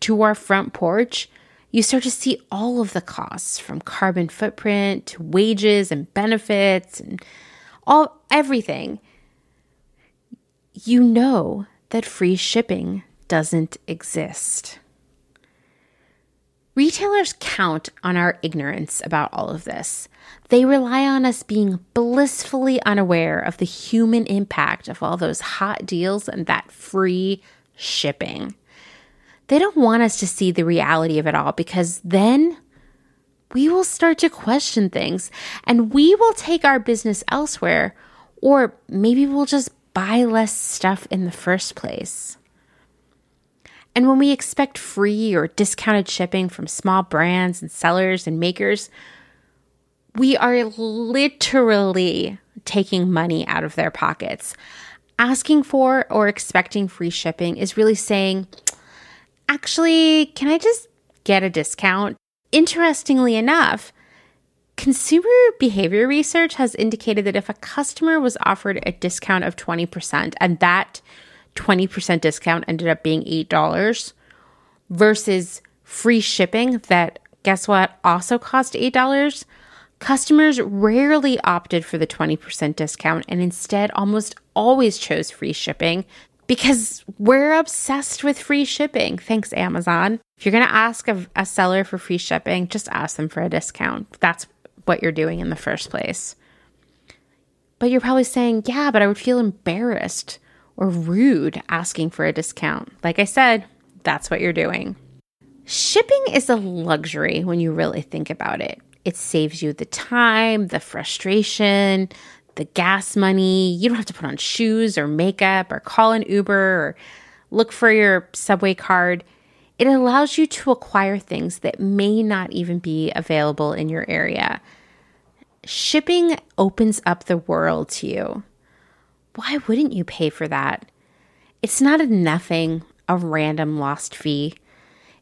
to our front porch, you start to see all of the costs from carbon footprint to wages and benefits and all everything. You know that free shipping doesn't exist. Retailers count on our ignorance about all of this. They rely on us being blissfully unaware of the human impact of all those hot deals and that free shipping. They don't want us to see the reality of it all because then we will start to question things and we will take our business elsewhere, or maybe we'll just buy less stuff in the first place. And when we expect free or discounted shipping from small brands and sellers and makers, we are literally taking money out of their pockets. Asking for or expecting free shipping is really saying, actually, can I just get a discount? Interestingly enough, consumer behavior research has indicated that if a customer was offered a discount of 20% and that 20% discount ended up being $8 versus free shipping that, guess what, also cost $8, customers rarely opted for the 20% discount and instead almost always chose free shipping because we're obsessed with free shipping. Thanks, Amazon. If you're going to ask a, a, seller for free shipping, just ask them for a discount. That's what you're doing in the first place. But you're probably saying, yeah, but I would feel embarrassed or rude asking for a discount. Like I said, that's what you're doing. Shipping is a luxury when you really think about it. It saves you the time, the frustration, the gas money. You don't have to put on shoes or makeup or call an Uber or look for your subway card. It allows you to acquire things that may not even be available in your area. Shipping opens up the world to you why wouldn't you pay for that? It's not a nothing, a random lost fee.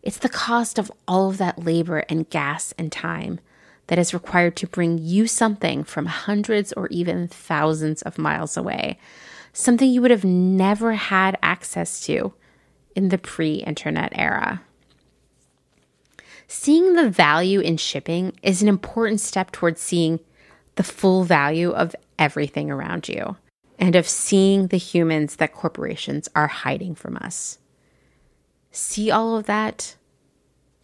It's the cost of all of that labor and gas and time that is required to bring you something from hundreds or even thousands of miles away, something you would have never had access to in the pre internet era. Seeing the value in shipping is an important step towards seeing the full value of everything around you and of seeing the humans that corporations are hiding from us. See all of that,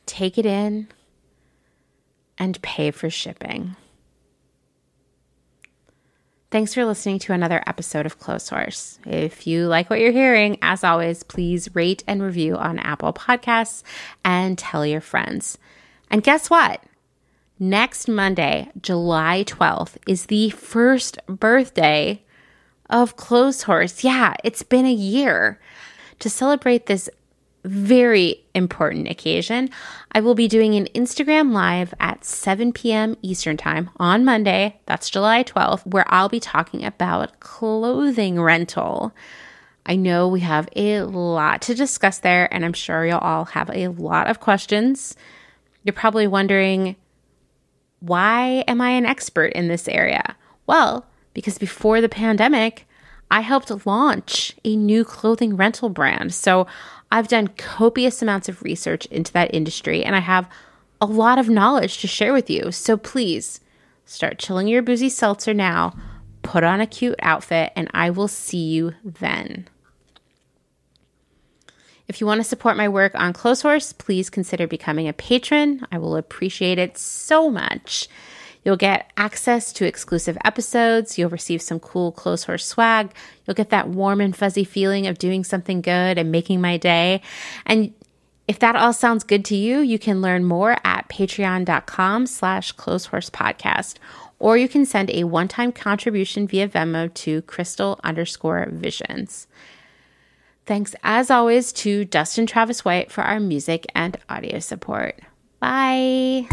take it in, and pay for shipping. Thanks for listening to another episode of Clotheshorse. If you like what you're hearing, as always, please rate and review on Apple Podcasts and tell your friends. And guess what? Next Monday, July 12th, is the first birthday of Clotheshorse. Yeah, it's been a year. To celebrate this very important occasion, I will be doing an Instagram live at 7 p.m. Eastern Time on Monday, that's July 12th, where I'll be talking about clothing rental. I know we have a lot to discuss there, and I'm sure you'll all have a lot of questions. You're probably wondering, why am I an expert in this area? Well, because before the pandemic, I helped launch a new clothing rental brand. So I've done copious amounts of research into that industry and I have a lot of knowledge to share with you. So please start chilling your boozy seltzer now, put on a cute outfit, and I will see you then. If you want to support my work on Clotheshorse, please consider becoming a patron. I will appreciate it so much. You'll get access to exclusive episodes. You'll receive some cool close Clotheshorse swag. You'll get that warm and fuzzy feeling of doing something good and making my day. And if that all sounds good to you, you can learn more at patreon.com slash clotheshorse or you can send a one-time contribution via Venmo to crystal underscore visions. Thanks as always to Dustin Travis White for our music and audio support. Bye.